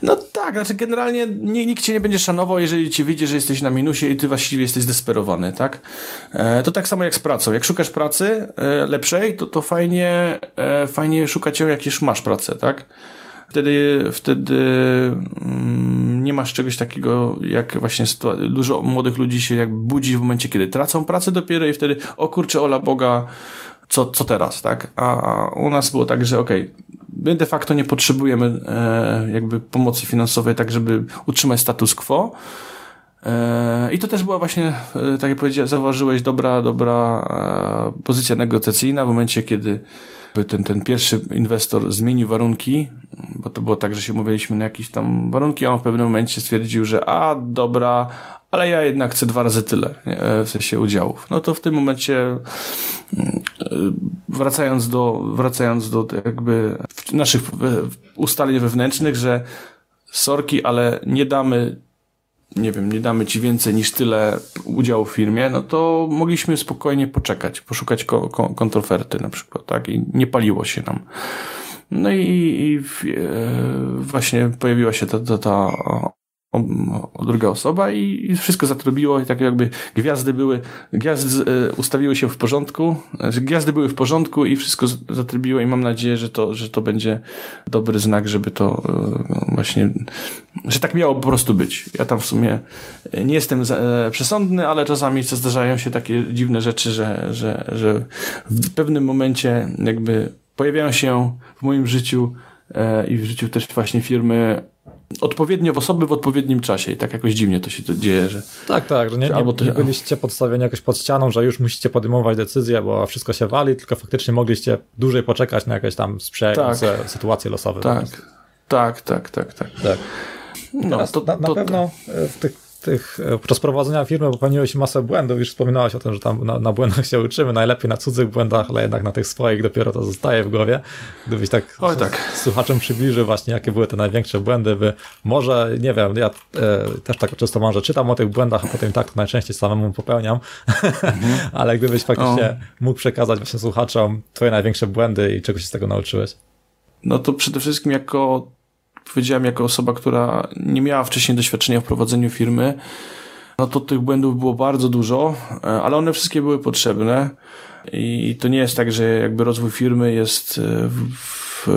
No tak, znaczy generalnie nikt cię nie będzie szanował, jeżeli ci wyjdzie, że jesteś na minusie i ty właściwie jesteś zdesperowany, tak? E, to tak samo jak z pracą. Jak szukasz pracy e, lepszej, to, to fajnie, e, fajnie szukać ją, jak już masz pracę, tak? Wtedy, wtedy mm, nie masz czegoś takiego, jak właśnie dużo młodych ludzi się jak budzi w momencie, kiedy tracą pracę dopiero i wtedy, o kurczę, ola Boga, co, co teraz, tak? A u nas było tak, że okej, okay, my de facto nie potrzebujemy e, jakby pomocy finansowej, tak żeby utrzymać status quo. E, I to też była właśnie, e, tak jak powiedziałeś, zauważyłeś, dobra, dobra e, pozycja negocjacyjna w momencie, kiedy ten, ten pierwszy inwestor zmienił warunki, bo to było tak, że się mówiliśmy na jakieś tam warunki, a on w pewnym momencie stwierdził, że a dobra, ale ja jednak chcę dwa razy tyle, nie? w sensie udziałów. No to w tym momencie wracając do, wracając do jakby naszych ustaleń wewnętrznych, że sorki, ale nie damy nie wiem, nie damy ci więcej niż tyle udziału w firmie, no to mogliśmy spokojnie poczekać, poszukać ko kontroferty na przykład, tak? I nie paliło się nam. No i, i e, właśnie pojawiła się ta, ta, ta druga osoba i, wszystko zatrubiło i tak jakby gwiazdy były, gwiazdy e, ustawiły się w porządku, że gwiazdy były w porządku i wszystko zatrybiło i mam nadzieję, że to, że to będzie dobry znak, żeby to e, właśnie, że tak miało po prostu być. Ja tam w sumie nie jestem e, przesądny, ale czasami zdarzają się takie dziwne rzeczy, że, że, że w pewnym momencie jakby pojawiają się w moim życiu i w życiu też właśnie firmy odpowiednio w osoby w odpowiednim czasie i tak jakoś dziwnie to się to dzieje, że... Tak, tak, że nie, nie, nie byliście podstawieni jakoś pod ścianą, że już musicie podejmować decyzje, bo wszystko się wali, tylko faktycznie mogliście dłużej poczekać na jakieś tam sprzyjające tak. sytuacje losowe. Tak, tak, tak, tak, tak. tak. No, to, na, na to, pewno w tych tych, e, podczas prowadzenia firmy popełniłeś masę błędów, już wspominałeś o tym, że tam na, na, błędach się uczymy, najlepiej na cudzych błędach, ale jednak na tych swoich dopiero to zostaje w głowie. Gdybyś tak, Oj, tak. słuchaczem przybliżył właśnie, jakie były te największe błędy, by może, nie wiem, ja e, też tak często mam, że czytam o tych błędach, a potem tak to najczęściej samemu popełniam, mhm. ale gdybyś faktycznie o. mógł przekazać właśnie słuchaczom twoje największe błędy i czego się z tego nauczyłeś? No to przede wszystkim jako powiedziałem jako osoba, która nie miała wcześniej doświadczenia w prowadzeniu firmy, no to tych błędów było bardzo dużo, e, ale one wszystkie były potrzebne. I to nie jest tak, że jakby rozwój firmy jest e, w, w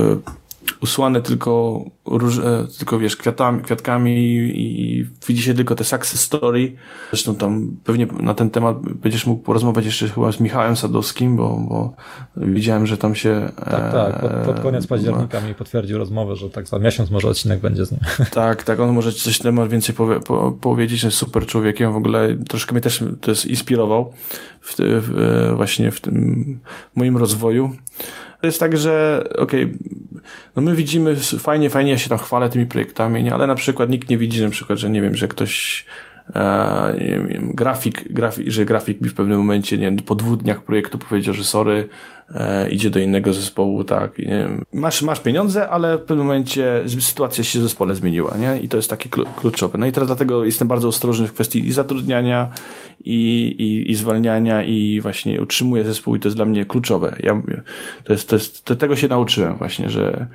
usłane tylko, róż, e, tylko wiesz, kwiatami, kwiatkami i, i widzi się tylko te success story. Zresztą tam pewnie na ten temat będziesz mógł porozmawiać jeszcze chyba z Michałem Sadowskim, bo, bo widziałem, że tam się... Tak, tak, pod, pod koniec e, października mi potwierdził rozmowę, że tak za miesiąc może odcinek będzie z nim. Tak, tak, on może coś na temat więcej powie, po, powiedzieć, jest super człowiekiem, w ogóle troszkę mnie też to jest inspirował w, w, e, właśnie w tym moim rozwoju. To jest tak, że okej, okay, no my widzimy fajnie, fajnie, ja się tam chwalę tymi projektami, nie? ale na przykład nikt nie widzi na przykład, że nie wiem, że ktoś e, nie wiem, grafik, grafik, że grafik mi w pewnym momencie, nie po dwóch dniach projektu powiedział, że sorry, e, idzie do innego zespołu, tak, nie wiem, masz, masz pieniądze, ale w pewnym momencie sytuacja się w zespole zmieniła, nie? I to jest takie kluczowe. No i teraz dlatego jestem bardzo ostrożny w kwestii i zatrudniania, i, i, i zwalniania, i właśnie utrzymuję zespół i to jest dla mnie kluczowe. Ja, to jest, to jest, to tego się nauczyłem właśnie, że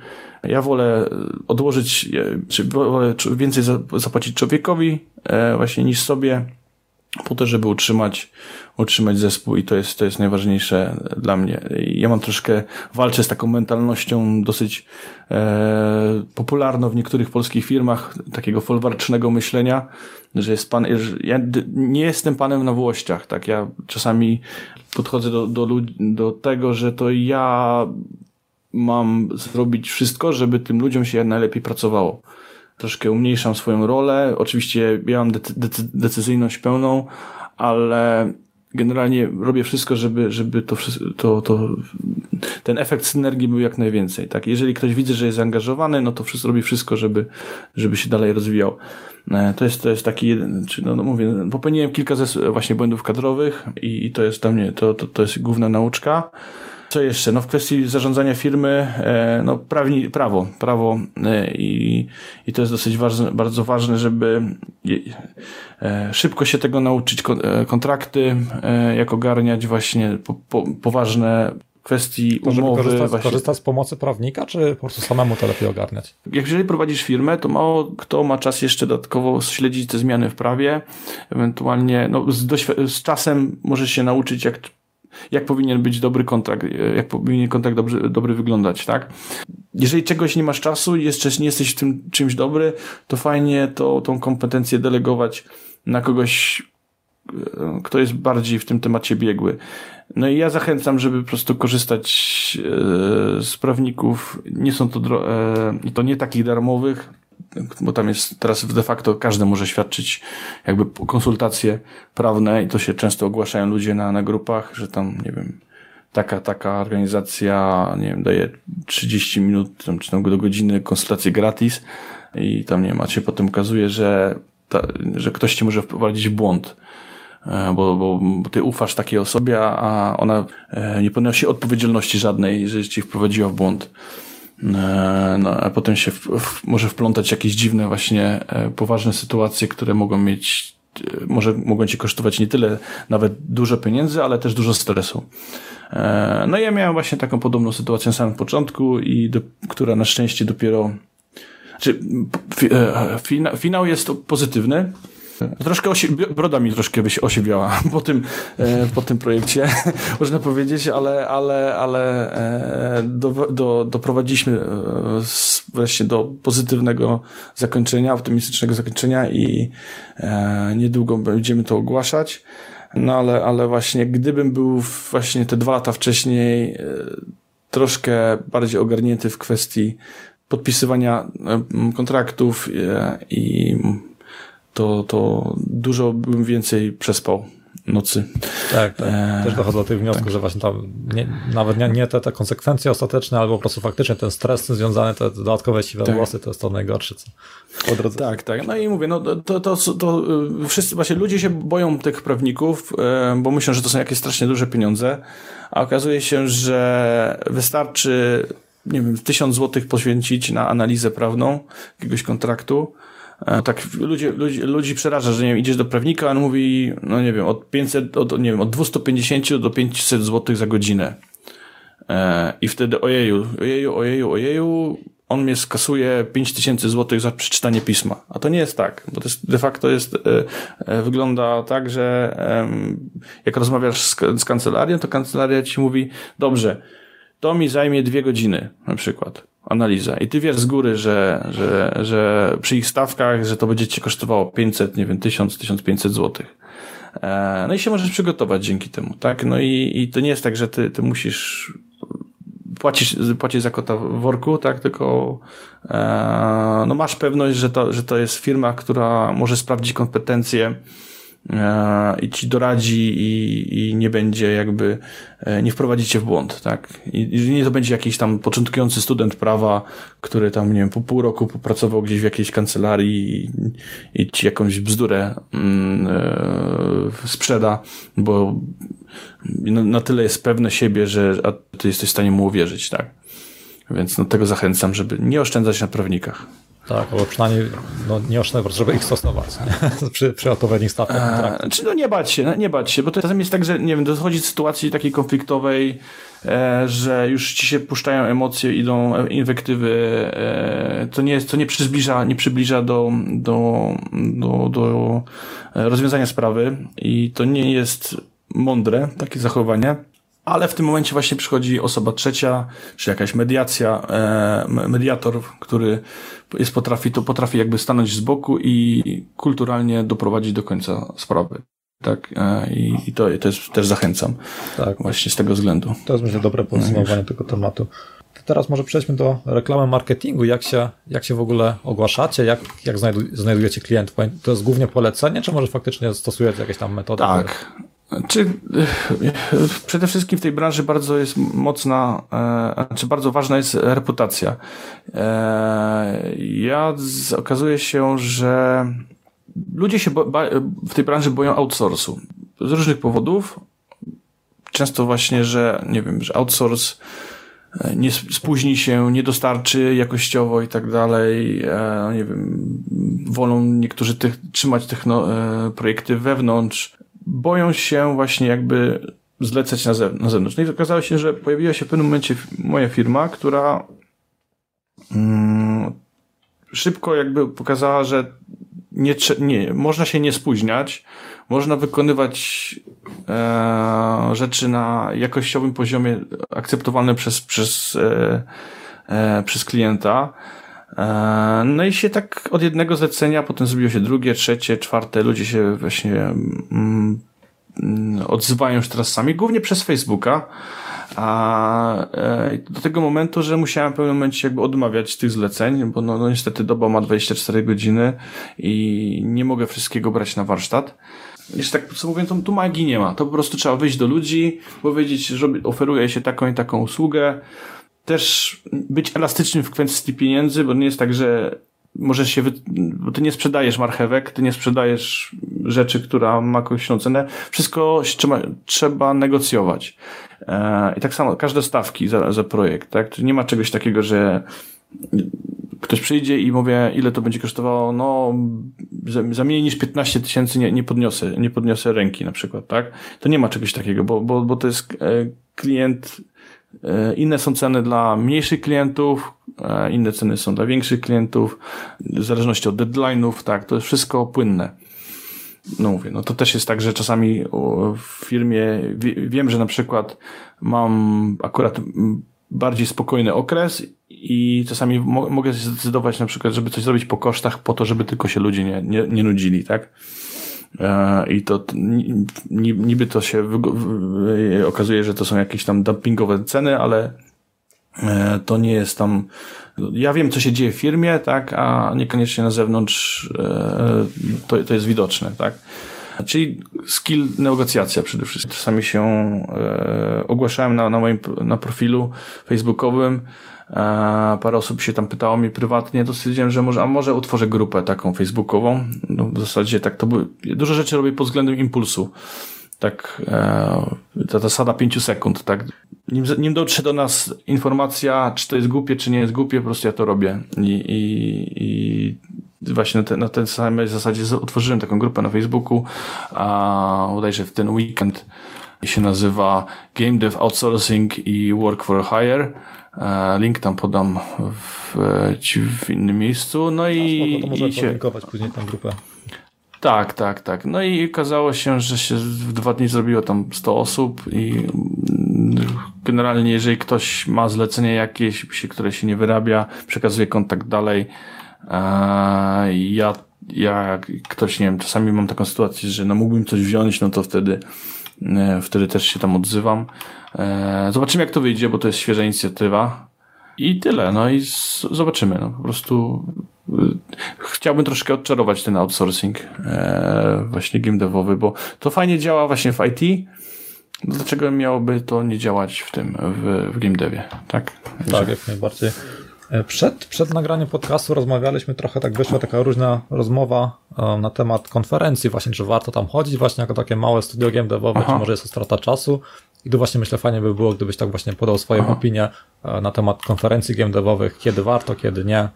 ja wolę odłożyć, czy wolę więcej zapłacić człowiekowi e, właśnie niż sobie, po to, żeby utrzymać, utrzymać zespół i to jest, to jest najważniejsze dla mnie. Ja mam troszkę, walczę z taką mentalnością dosyć e, popularną w niektórych polskich firmach, takiego folwarcznego myślenia, że jest pan, ja nie jestem panem na włościach, tak, ja czasami podchodzę do, do, do tego, że to ja mam zrobić wszystko, żeby tym ludziom się najlepiej pracowało troszkę umniejszam swoją rolę. Oczywiście ja mam decyzyjność pełną, ale generalnie robię wszystko, żeby, żeby to, to, to, ten efekt synergii był jak najwięcej. Tak? Jeżeli ktoś widzi, że jest zaangażowany, no to wszystko, robi wszystko, żeby, żeby się dalej rozwijał. E, to jest, to jest taki jeden, czy no, no mówię, popełniłem kilka właśnie błędów kadrowych i, i to jest dla mnie, to, to, to jest główna nauczka. Co jeszcze? No w kwestii zarządzania firmy, e, no prawni, prawo, prawo e, i, i to jest dosyć ważne, bardzo ważne, żeby e, szybko się tego nauczyć, kontrakty, jak ogarniać właśnie po, po, poważne kwestii to, umowy. Korzystać, właśnie... korzysta z pomocy prawnika, czy po prostu samemu to lepiej ogarniać? Jak jeżeli prowadzisz firmę, to mało kto ma czas jeszcze dodatkowo śledzić te zmiany w prawie, ewentualnie no, z, z czasem możesz się nauczyć, jak jak powinien być dobry kontrakt, jak powinien kontrakt dobry, dobry wyglądać, tak? Jeżeli czegoś nie masz czasu i jeszcze nie jesteś w tym czymś dobry, to fajnie to, tą kompetencję delegować na kogoś kto jest bardziej w tym temacie biegły. No i ja zachęcam, żeby po prostu korzystać z prawników. Nie są to, to nie takich darmowych, bo tam jest teraz de facto każdy może świadczyć jakby konsultacje prawne i to się często ogłaszają ludzie na, na grupach, że tam, nie wiem, taka, taka organizacja, nie wiem, daje 30 minut tam, czy tam do godziny konsultacji gratis i tam, nie wiem, a potem okazuje, że, ta, że ktoś ci może wprowadzić w błąd. E, bo, bo, bo ty ufasz takiej osobie, a ona e, nie ponosi odpowiedzialności żadnej, że ci wprowadziła w błąd. E, no, a potem się w, w, może wplątać jakieś dziwne właśnie poważne sytuacje, które mogą mieć, może mogą ci kosztować nie tyle nawet dużo pieniędzy, ale też dużo stresu. No ja miałem właśnie taką podobną sytuację na samym początku i do, która na szczęście dopiero, znaczy, finał jest pozytywny, Troszkę broda mi troszkę osiwiała po tym, e, po tym projekcie, można powiedzieć, ale, ale, ale e, do, do, doprowadziliśmy e, wreszcie do pozytywnego zakończenia, optymistycznego zakończenia i niedługo będziemy to ogłaszać. No ale, ale właśnie gdybym był właśnie te dwa lata wcześniej troszkę bardziej ogarnięty w kwestii podpisywania kontraktów i to, to dużo bym więcej przespał nocy. Tak, tak. E, Też dochodzę do tych wniosków, tak. że właśnie tam nie, nawet nie, nie te, te konsekwencje ostateczne, albo po prostu faktycznie ten stres związany, te dodatkowe siwe tak. włosy, to jest to najgorsze, co po drodze. Tak, tak. No i mówię, no to, to, to, y, wszyscy, właśnie ludzie się boją tych prawników, y, bo myślą, że to są jakieś strasznie duże pieniądze, a okazuje się, że wystarczy nie wiem, tysiąc złotych poświęcić na analizę prawną jakiegoś kontraktu, tak ludzi, ludzi, ludzi przeraża, że nie wiem, idziesz do prawnika, on mówi, no nie wiem, od 500, od, nie wiem, od 250 do 500 zł za godzinę. E, I wtedy ojeju, ojeju, ojeju, ojeju, on mnie skasuje 5000 zł za przeczytanie pisma. A to nie jest tak, bo to jest, de facto jest, e, wygląda tak, że jak rozmawiasz z, z kancelarią, to kancelaria ci mówi, dobrze, to mi zajmie dwie godziny, na przykład analiza. I ty wiesz z góry, że, że, że przy ich stawkach, że to będzie ci kosztowało 500, nie wiem, 1000, 1500 złotych. E, no i się możesz przygotować dzięki temu, tak? No i, i to nie jest tak, że ty, ty musisz płacić, płacić za kota w worku, tak? Tylko e, no masz pewność, że to, że to jest firma, która może sprawdzić kompetencje i ci doradzi i, i nie będzie jakby, e, nie wprowadzi cię w błąd, tak? I, nie to będzie jakiś tam początkujący student prawa, który tam, nie wiem, po pół roku popracował gdzieś w jakiejś kancelarii i, i ci jakąś bzdurę e, sprzeda, bo na, na tyle jest pewne siebie, że a ty jesteś w stanie mu uwierzyć, tak? Więc no, tego zachęcam, żeby nie oszczędzać na prawnikach. Tak, albo przynajmniej no, nie oszczędzać, żeby ich stosować przy, przy odpowiednich stawkach. Eee, czy no nie bać się, no, nie bać się, bo to czasem jest tak, że nie wiem, dochodzi do sytuacji takiej konfliktowej, e, że już ci się puszczają emocje, idą inwektywy, e, to nie jest, to nie przybliża, nie przybliża do, do, do, do rozwiązania sprawy i to nie jest mądre, takie zachowanie ale w tym momencie właśnie przychodzi osoba trzecia, czy jakaś mediacja, e, mediator, który jest potrafi, to potrafi jakby stanąć z boku i kulturalnie doprowadzić do końca sprawy. Tak, e, i, i to, jest, też zachęcam. Tak. Właśnie z tego względu. To jest myślę dobre podsumowanie tego tematu. To teraz może przejdźmy do reklamy marketingu. Jak się, jak się w ogóle ogłaszacie? Jak, jak znajdujecie klientów? To jest głównie polecenie, czy może faktycznie stosujecie jakieś tam metody? Tak. Czy przede wszystkim w tej branży bardzo jest mocna, e, czy bardzo ważna jest reputacja. E, ja z, okazuje się, że ludzie się w tej branży boją outsourcu. Z różnych powodów. Często właśnie, że nie wiem, że outsource e, nie spóźni się, nie dostarczy jakościowo i tak dalej. E, nie wiem, wolą niektórzy tych, trzymać techno, projekty wewnątrz boją się właśnie jakby zlecać na, na zewnątrz. No i okazało się, że pojawiła się w pewnym momencie moja firma, która mm, szybko jakby pokazała, że nie, nie, można się nie spóźniać, można wykonywać e, rzeczy na jakościowym poziomie akceptowalnym przez, przez, e, e, przez klienta. E, no i się tak od jednego zlecenia, potem zrobiło się drugie, trzecie, czwarte, ludzie się właśnie mm, mm, odzywają już teraz sami, głównie przez Facebooka. A e, do tego momentu, że musiałem w pewnym momencie jakby odmawiać tych zleceń, bo no, no niestety doba ma 24 godziny i nie mogę wszystkiego brać na warsztat. Jeszcze tak podsumowując, to tu magii nie ma. To po prostu trzeba wyjść do ludzi, powiedzieć, że oferuje się taką i taką usługę. Też być elastycznym w kwestii pieniędzy, bo nie jest tak, że możesz się, wy... bo ty nie sprzedajesz marchewek, ty nie sprzedajesz rzeczy, która ma jakąś cenę. Wszystko trzeba, trzeba negocjować. E, I tak samo, każde stawki za, za projekt, tak? Nie ma czegoś takiego, że ktoś przyjdzie i mówię, ile to będzie kosztowało, no, za, mniej niż 15 tysięcy nie, nie podniosę, nie podniosę ręki na przykład, tak? To nie ma czegoś takiego, bo, bo, bo to jest e, klient, inne są ceny dla mniejszych klientów, inne ceny są dla większych klientów, w zależności od deadline'ów, tak, to jest wszystko płynne. No mówię, no to też jest tak, że czasami w firmie wiem, że na przykład mam akurat bardziej spokojny okres i czasami mo mogę zdecydować na przykład, żeby coś zrobić po kosztach po to, żeby tylko się ludzie nie, nie, nie nudzili, tak? E, I to niby to się okazuje, że to są jakieś tam dumpingowe ceny, ale e, to nie jest tam. Ja wiem, co się dzieje w firmie, tak, a niekoniecznie na zewnątrz e, to, to jest widoczne, tak. Czyli skill negocjacja przede wszystkim. Czasami się ogłaszałem na, na moim na profilu facebookowym. Parę osób się tam pytało mnie prywatnie, to stwierdziłem, że może, a może utworzę grupę taką facebookową. No, w zasadzie tak to by, dużo rzeczy robię pod względem impulsu. Tak, e, ta zasada pięciu sekund, tak. Nim, nim dotrze do nas informacja, czy to jest głupie, czy nie jest głupie, po prostu ja to robię. I, i, i właśnie na, te, na tej samej zasadzie otworzyłem taką grupę na Facebooku, a bodajże w ten weekend się nazywa Game Dev Outsourcing i Work for Hire. E, link tam podam w, ci w innym miejscu. No i. to możemy podlinkować później tę grupę. Tak, tak, tak. No i okazało się, że się w dwa dni zrobiło tam 100 osób i generalnie jeżeli ktoś ma zlecenie jakieś, które się nie wyrabia, przekazuje kontakt dalej, ja, ja, jak ktoś, nie wiem, czasami mam taką sytuację, że no mógłbym coś wziąć, no to wtedy, e, wtedy też się tam odzywam. E, zobaczymy, jak to wyjdzie, bo to jest świeża inicjatywa. I tyle, no i zobaczymy. No, po prostu e, chciałbym troszkę odczarować ten outsourcing właśnie game devowy, bo to fajnie działa właśnie w IT. Dlaczego miałoby to nie działać w tym, w, w tak? Tak, jak najbardziej. E, przed, przed nagraniem podcastu rozmawialiśmy trochę, tak wyszła taka różna rozmowa um, na temat konferencji, właśnie, czy warto tam chodzić, właśnie jako takie małe studio game devowe, Aha. czy może jest to strata czasu. I tu właśnie myślę, fajnie by było, gdybyś tak właśnie podał swoją Aha. opinię e, na temat konferencji game devowych, kiedy warto, kiedy nie.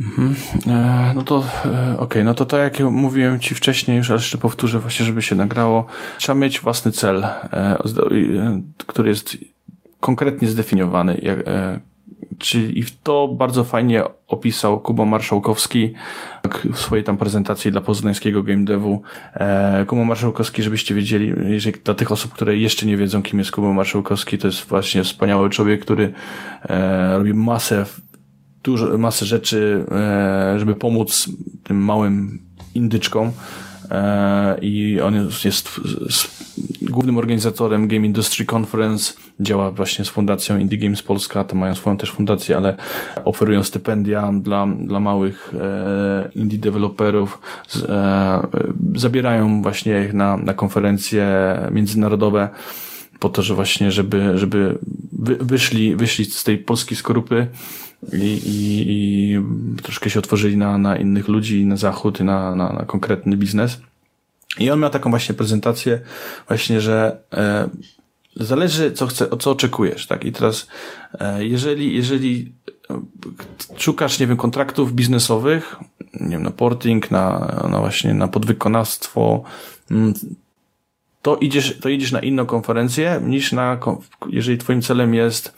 Mhm. E, no to e, okej, okay. no to tak jak mówiłem Ci wcześniej, już jeszcze powtórzę właśnie, żeby się nagrało. Trzeba mieć własny cel, e, e który jest konkretnie zdefiniowany. Jak, e, Czyli to bardzo fajnie opisał Kuba Marszałkowski w swojej tam prezentacji dla poznańskiego game devu. E, Kuba Marszałkowski, żebyście wiedzieli, jeżeli dla tych osób, które jeszcze nie wiedzą, kim jest Kuba Marszałkowski, to jest właśnie wspaniały człowiek, który e, robi masę, dużo, masę rzeczy, e, żeby pomóc tym małym indyczkom i on jest, jest głównym organizatorem Game Industry Conference, działa właśnie z fundacją Indie Games Polska, to mają swoją też fundację, ale oferują stypendia dla, dla małych e, indie deweloperów, e, zabierają właśnie ich na, na konferencje międzynarodowe po to, że właśnie, żeby, żeby wy, wyszli, wyszli z tej polskiej skorupy i, i, i troszkę się otworzyli na, na innych ludzi, na zachód, na, na, na konkretny biznes. I on miał taką właśnie prezentację, właśnie, że e, zależy, co chce, co oczekujesz, tak? I teraz, e, jeżeli, jeżeli szukasz, nie wiem, kontraktów biznesowych, nie wiem, na porting, na, na właśnie na podwykonawstwo, mm, to idziesz, to idziesz na inną konferencję niż na, jeżeli twoim celem jest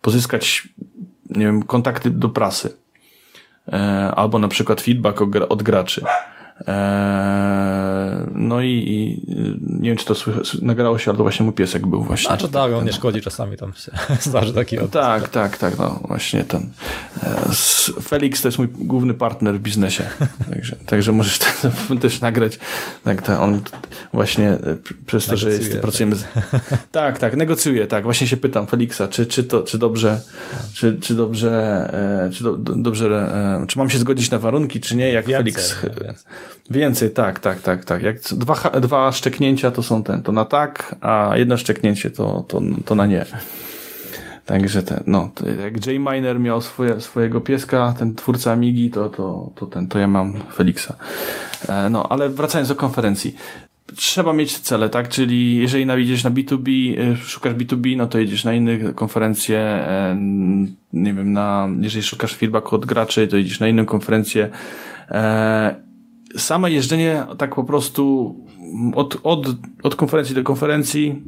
pozyskać nie wiem, kontakty do prasy. E, albo na przykład feedback od graczy. E, no i, i nie wiem, czy to nagrało się, ale to właśnie mój piesek był właśnie. Znaczy tak, on nie szkodzi czasami tam się zdarzy taki odpust. Tak, tak, tak, no właśnie ten. Felix to jest mój główny partner w biznesie, także, także możesz też nagrać. Tak, tak, on właśnie przez to, że jest, pracujemy. Z... Tak, tak, negocjuję, tak. Właśnie się pytam Felixa, czy, czy to, czy dobrze, czy, czy dobrze, czy do, dobrze, czy mam się zgodzić na warunki, czy nie, jak Felix. Więcej. tak, tak, tak, tak. Jak dwa, dwa szczeknięcia to są ten, to na tak, a jedno szczeknięcie to, to, to na nie. Także ten, no, jak Jay Miner miał swoje, swojego pieska, ten twórca Amigi, to, to, to ten, to ja mam Felixa. E, no, ale wracając do konferencji trzeba mieć cele, tak? Czyli jeżeli nawiedziesz na B2B, y, szukasz B2B, no to jedziesz na inne konferencje, e, nie wiem, na, jeżeli szukasz feedback od graczy, to jedziesz na inną konferencję. Same jeżdżenie tak po prostu od, od, od konferencji do konferencji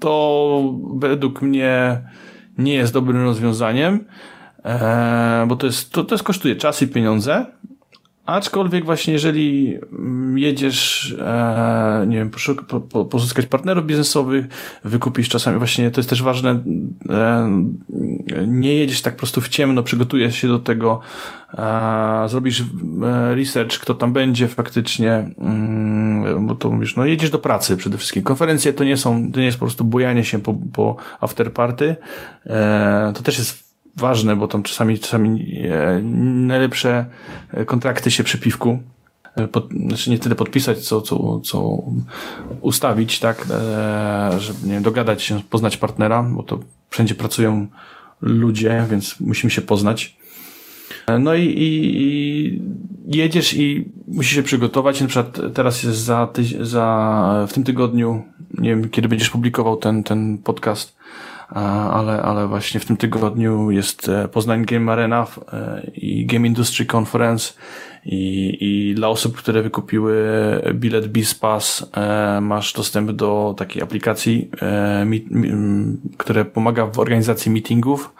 to według mnie nie jest dobrym rozwiązaniem, e, bo to jest, to, to jest kosztuje czas i pieniądze, Aczkolwiek właśnie jeżeli mm, jedziesz, e, nie wiem, po, po, pozyskać partnerów biznesowych, wykupisz czasami właśnie, to jest też ważne, e, nie jedziesz tak po prostu w ciemno, przygotujesz się do tego, e, zrobisz e, research, kto tam będzie faktycznie, mm, bo to mówisz, no jedziesz do pracy przede wszystkim. Konferencje to nie są, to nie jest po prostu bujanie się po, po afterparty, e, to też jest ważne, bo tam czasami, czasami e, najlepsze kontrakty się przy piwku e, pod, znaczy nie tyle podpisać, co, co, co ustawić, tak, e, żeby nie wiem, dogadać się, poznać partnera, bo to wszędzie pracują ludzie, więc musimy się poznać. No i, i, i jedziesz i musisz się przygotować. Na przykład teraz jest za, za w tym tygodniu, nie wiem, kiedy będziesz publikował ten, ten podcast, ale, ale właśnie w tym tygodniu jest e, Poznań Game Arena e, i Game Industry Conference i, i dla osób, które wykupiły bilet BizPass e, masz dostęp do takiej aplikacji, która pomaga w organizacji meetingów.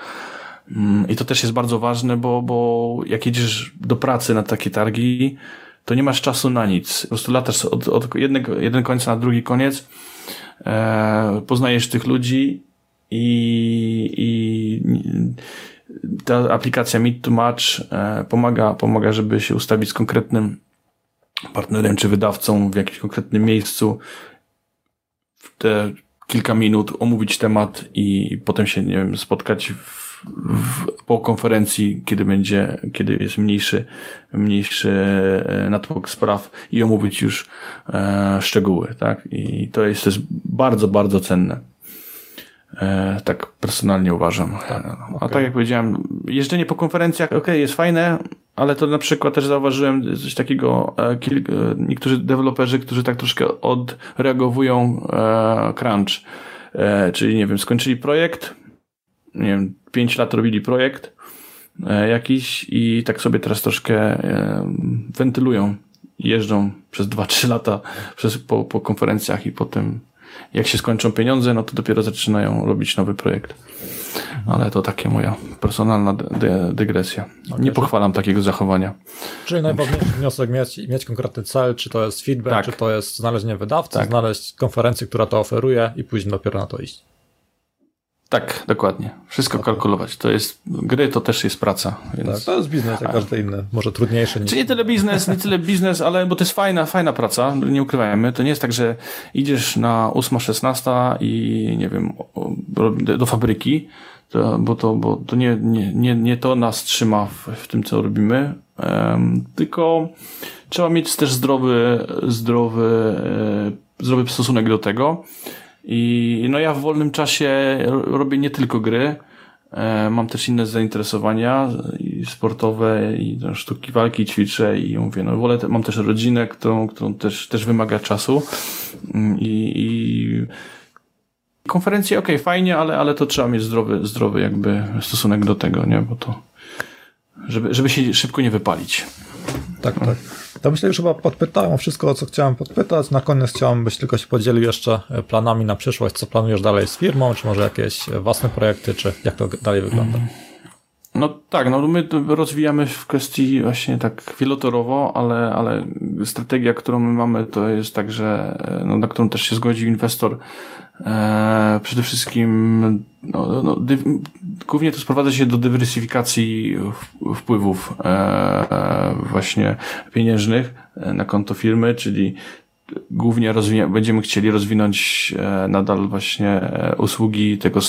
Mm, I to też jest bardzo ważne, bo, bo jak jedziesz do pracy na takie targi, to nie masz czasu na nic. Po prostu latasz od, od jednego, jeden końca na drugi koniec, e, poznajesz tych ludzi i, i ta aplikacja Meet to Match e, pomaga, pomaga, żeby się ustawić z konkretnym partnerem czy wydawcą w jakimś konkretnym miejscu w te kilka minut omówić temat i potem się, nie wiem, spotkać w, w, po konferencji, kiedy będzie, kiedy jest mniejszy, mniejszy e, natłok spraw i omówić już e, szczegóły, tak? I to jest, jest bardzo, bardzo cenne. E, tak personalnie uważam. Tak, A okay. tak jak powiedziałem, jeżdżenie po konferencjach, ok, jest fajne, ale to na przykład też zauważyłem coś takiego, e, kilk, e, niektórzy deweloperzy, którzy tak troszkę odreagowują crunch. Czyli nie wiem, skończyli projekt, nie wiem, pięć lat robili projekt jakiś i tak sobie teraz troszkę wentylują jeżdżą przez 2-3 lata przez, po, po konferencjach i potem jak się skończą pieniądze, no to dopiero zaczynają robić nowy projekt. Ale to takie moja personalna dy dygresja. Okay. Nie pochwalam takiego zachowania. Czyli najważniejszy wniosek mieć, mieć konkretny cel, czy to jest feedback, tak. czy to jest znalezienie wydawcy, tak. znaleźć konferencję, która to oferuje i później dopiero na to iść. Tak, dokładnie. Wszystko okay. kalkulować. To jest, gry to też jest praca. Więc... Tak, to jest biznes jak każdy inny. Może trudniejszy niż... Czy nie tyle biznes, nie tyle biznes, ale bo to jest fajna, fajna praca, nie ukrywajmy. To nie jest tak, że idziesz na 8-16 i nie wiem, do fabryki, to, bo to, bo to nie, nie, nie, nie to nas trzyma w, w tym, co robimy, um, tylko trzeba mieć też zdrowy, zdrowy, e, zdrowy stosunek do tego. I no ja w wolnym czasie robię nie tylko gry, e, mam też inne zainteresowania i sportowe i sztuki walki ćwiczę i mówię, no wolę, mam też rodzinę, którą, którą też, też wymaga czasu mm, i, i konferencje ok, fajnie, ale, ale to trzeba mieć zdrowy, zdrowy jakby stosunek do tego, nie, bo to żeby, żeby się szybko nie wypalić. Tak, tak. To myślę, że chyba podpytałem wszystko, o co chciałem podpytać. Na koniec chciałem, byś tylko się podzielił jeszcze e, planami na przyszłość, co planujesz dalej z firmą, czy może jakieś własne projekty, czy jak to dalej wygląda? No tak, no my rozwijamy w kwestii właśnie tak wielotorowo, ale, ale strategia, którą my mamy, to jest tak, że no, na którą też się zgodził inwestor. E, przede wszystkim no, no, dy, głównie to sprowadza się do dywersyfikacji wpływów e, e, właśnie pieniężnych na konto firmy, czyli głównie będziemy chcieli rozwinąć e, nadal właśnie e, usługi tego,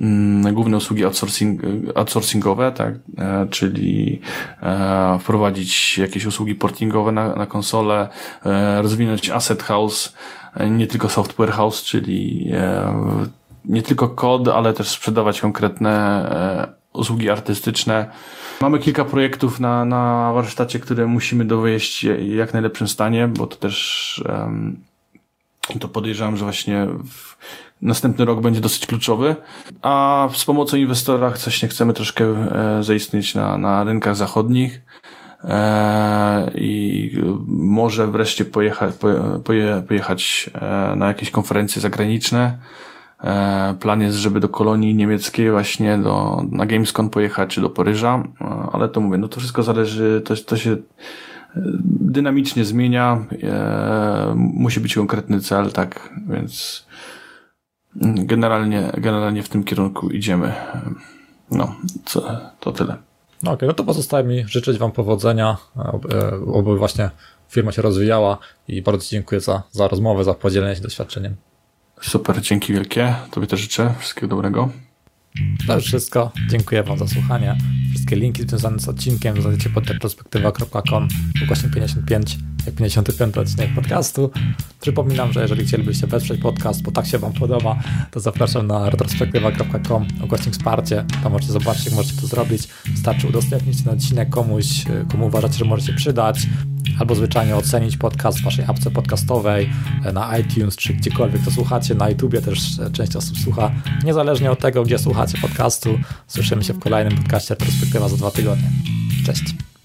m, główne usługi outsourcing, outsourcingowe, tak, e, czyli e, wprowadzić jakieś usługi portingowe na, na konsolę, e, rozwinąć asset house, e, nie tylko software house, czyli nie tylko kod, ale też sprzedawać konkretne usługi artystyczne. Mamy kilka projektów na, na warsztacie, które musimy dowieść jak najlepszym stanie, bo to też to podejrzewam, że właśnie następny rok będzie dosyć kluczowy, a z pomocą inwestora coś nie chcemy troszkę e, zaistnieć na, na rynkach zachodnich e, i może wreszcie pojechać, poje, pojechać e, na jakieś konferencje zagraniczne. E, plan jest, żeby do kolonii niemieckiej właśnie do, na Gamescom pojechać, czy do Paryża, e, ale to mówię, no to wszystko zależy, to, to się e, dynamicznie zmienia, musi być konkretny cel, tak, więc generalnie, generalnie w tym kierunku idziemy. No, co, to tyle. No okej, okay, no to pozostaje mi życzyć Wam powodzenia, oby właśnie firma się rozwijała i bardzo dziękuję za, za rozmowę, za podzielenie się doświadczeniem. Super, dzięki wielkie. Tobie też życzę wszystkiego dobrego. To już wszystko. Dziękuję Wam za słuchanie. Wszystkie linki związane z odcinkiem znajdziecie pod retrospektywa.com ukośnik 55, jak 55 odcinek podcastu. Przypominam, że jeżeli chcielibyście wesprzeć podcast, bo tak się Wam podoba, to zapraszam na retrospektywa.com ukośnik wsparcie. Tam możecie zobaczyć, jak możecie to zrobić. Wystarczy udostępnić ten odcinek komuś, komu uważacie, że możecie przydać albo zwyczajnie ocenić podcast w waszej apce podcastowej, e, na iTunes czy gdziekolwiek to słuchacie. Na YouTubie też e, część osób słucha. Niezależnie od tego, gdzie słuchacie podcastu, słyszymy się w kolejnym podcaście Perspektywa za dwa tygodnie. Cześć.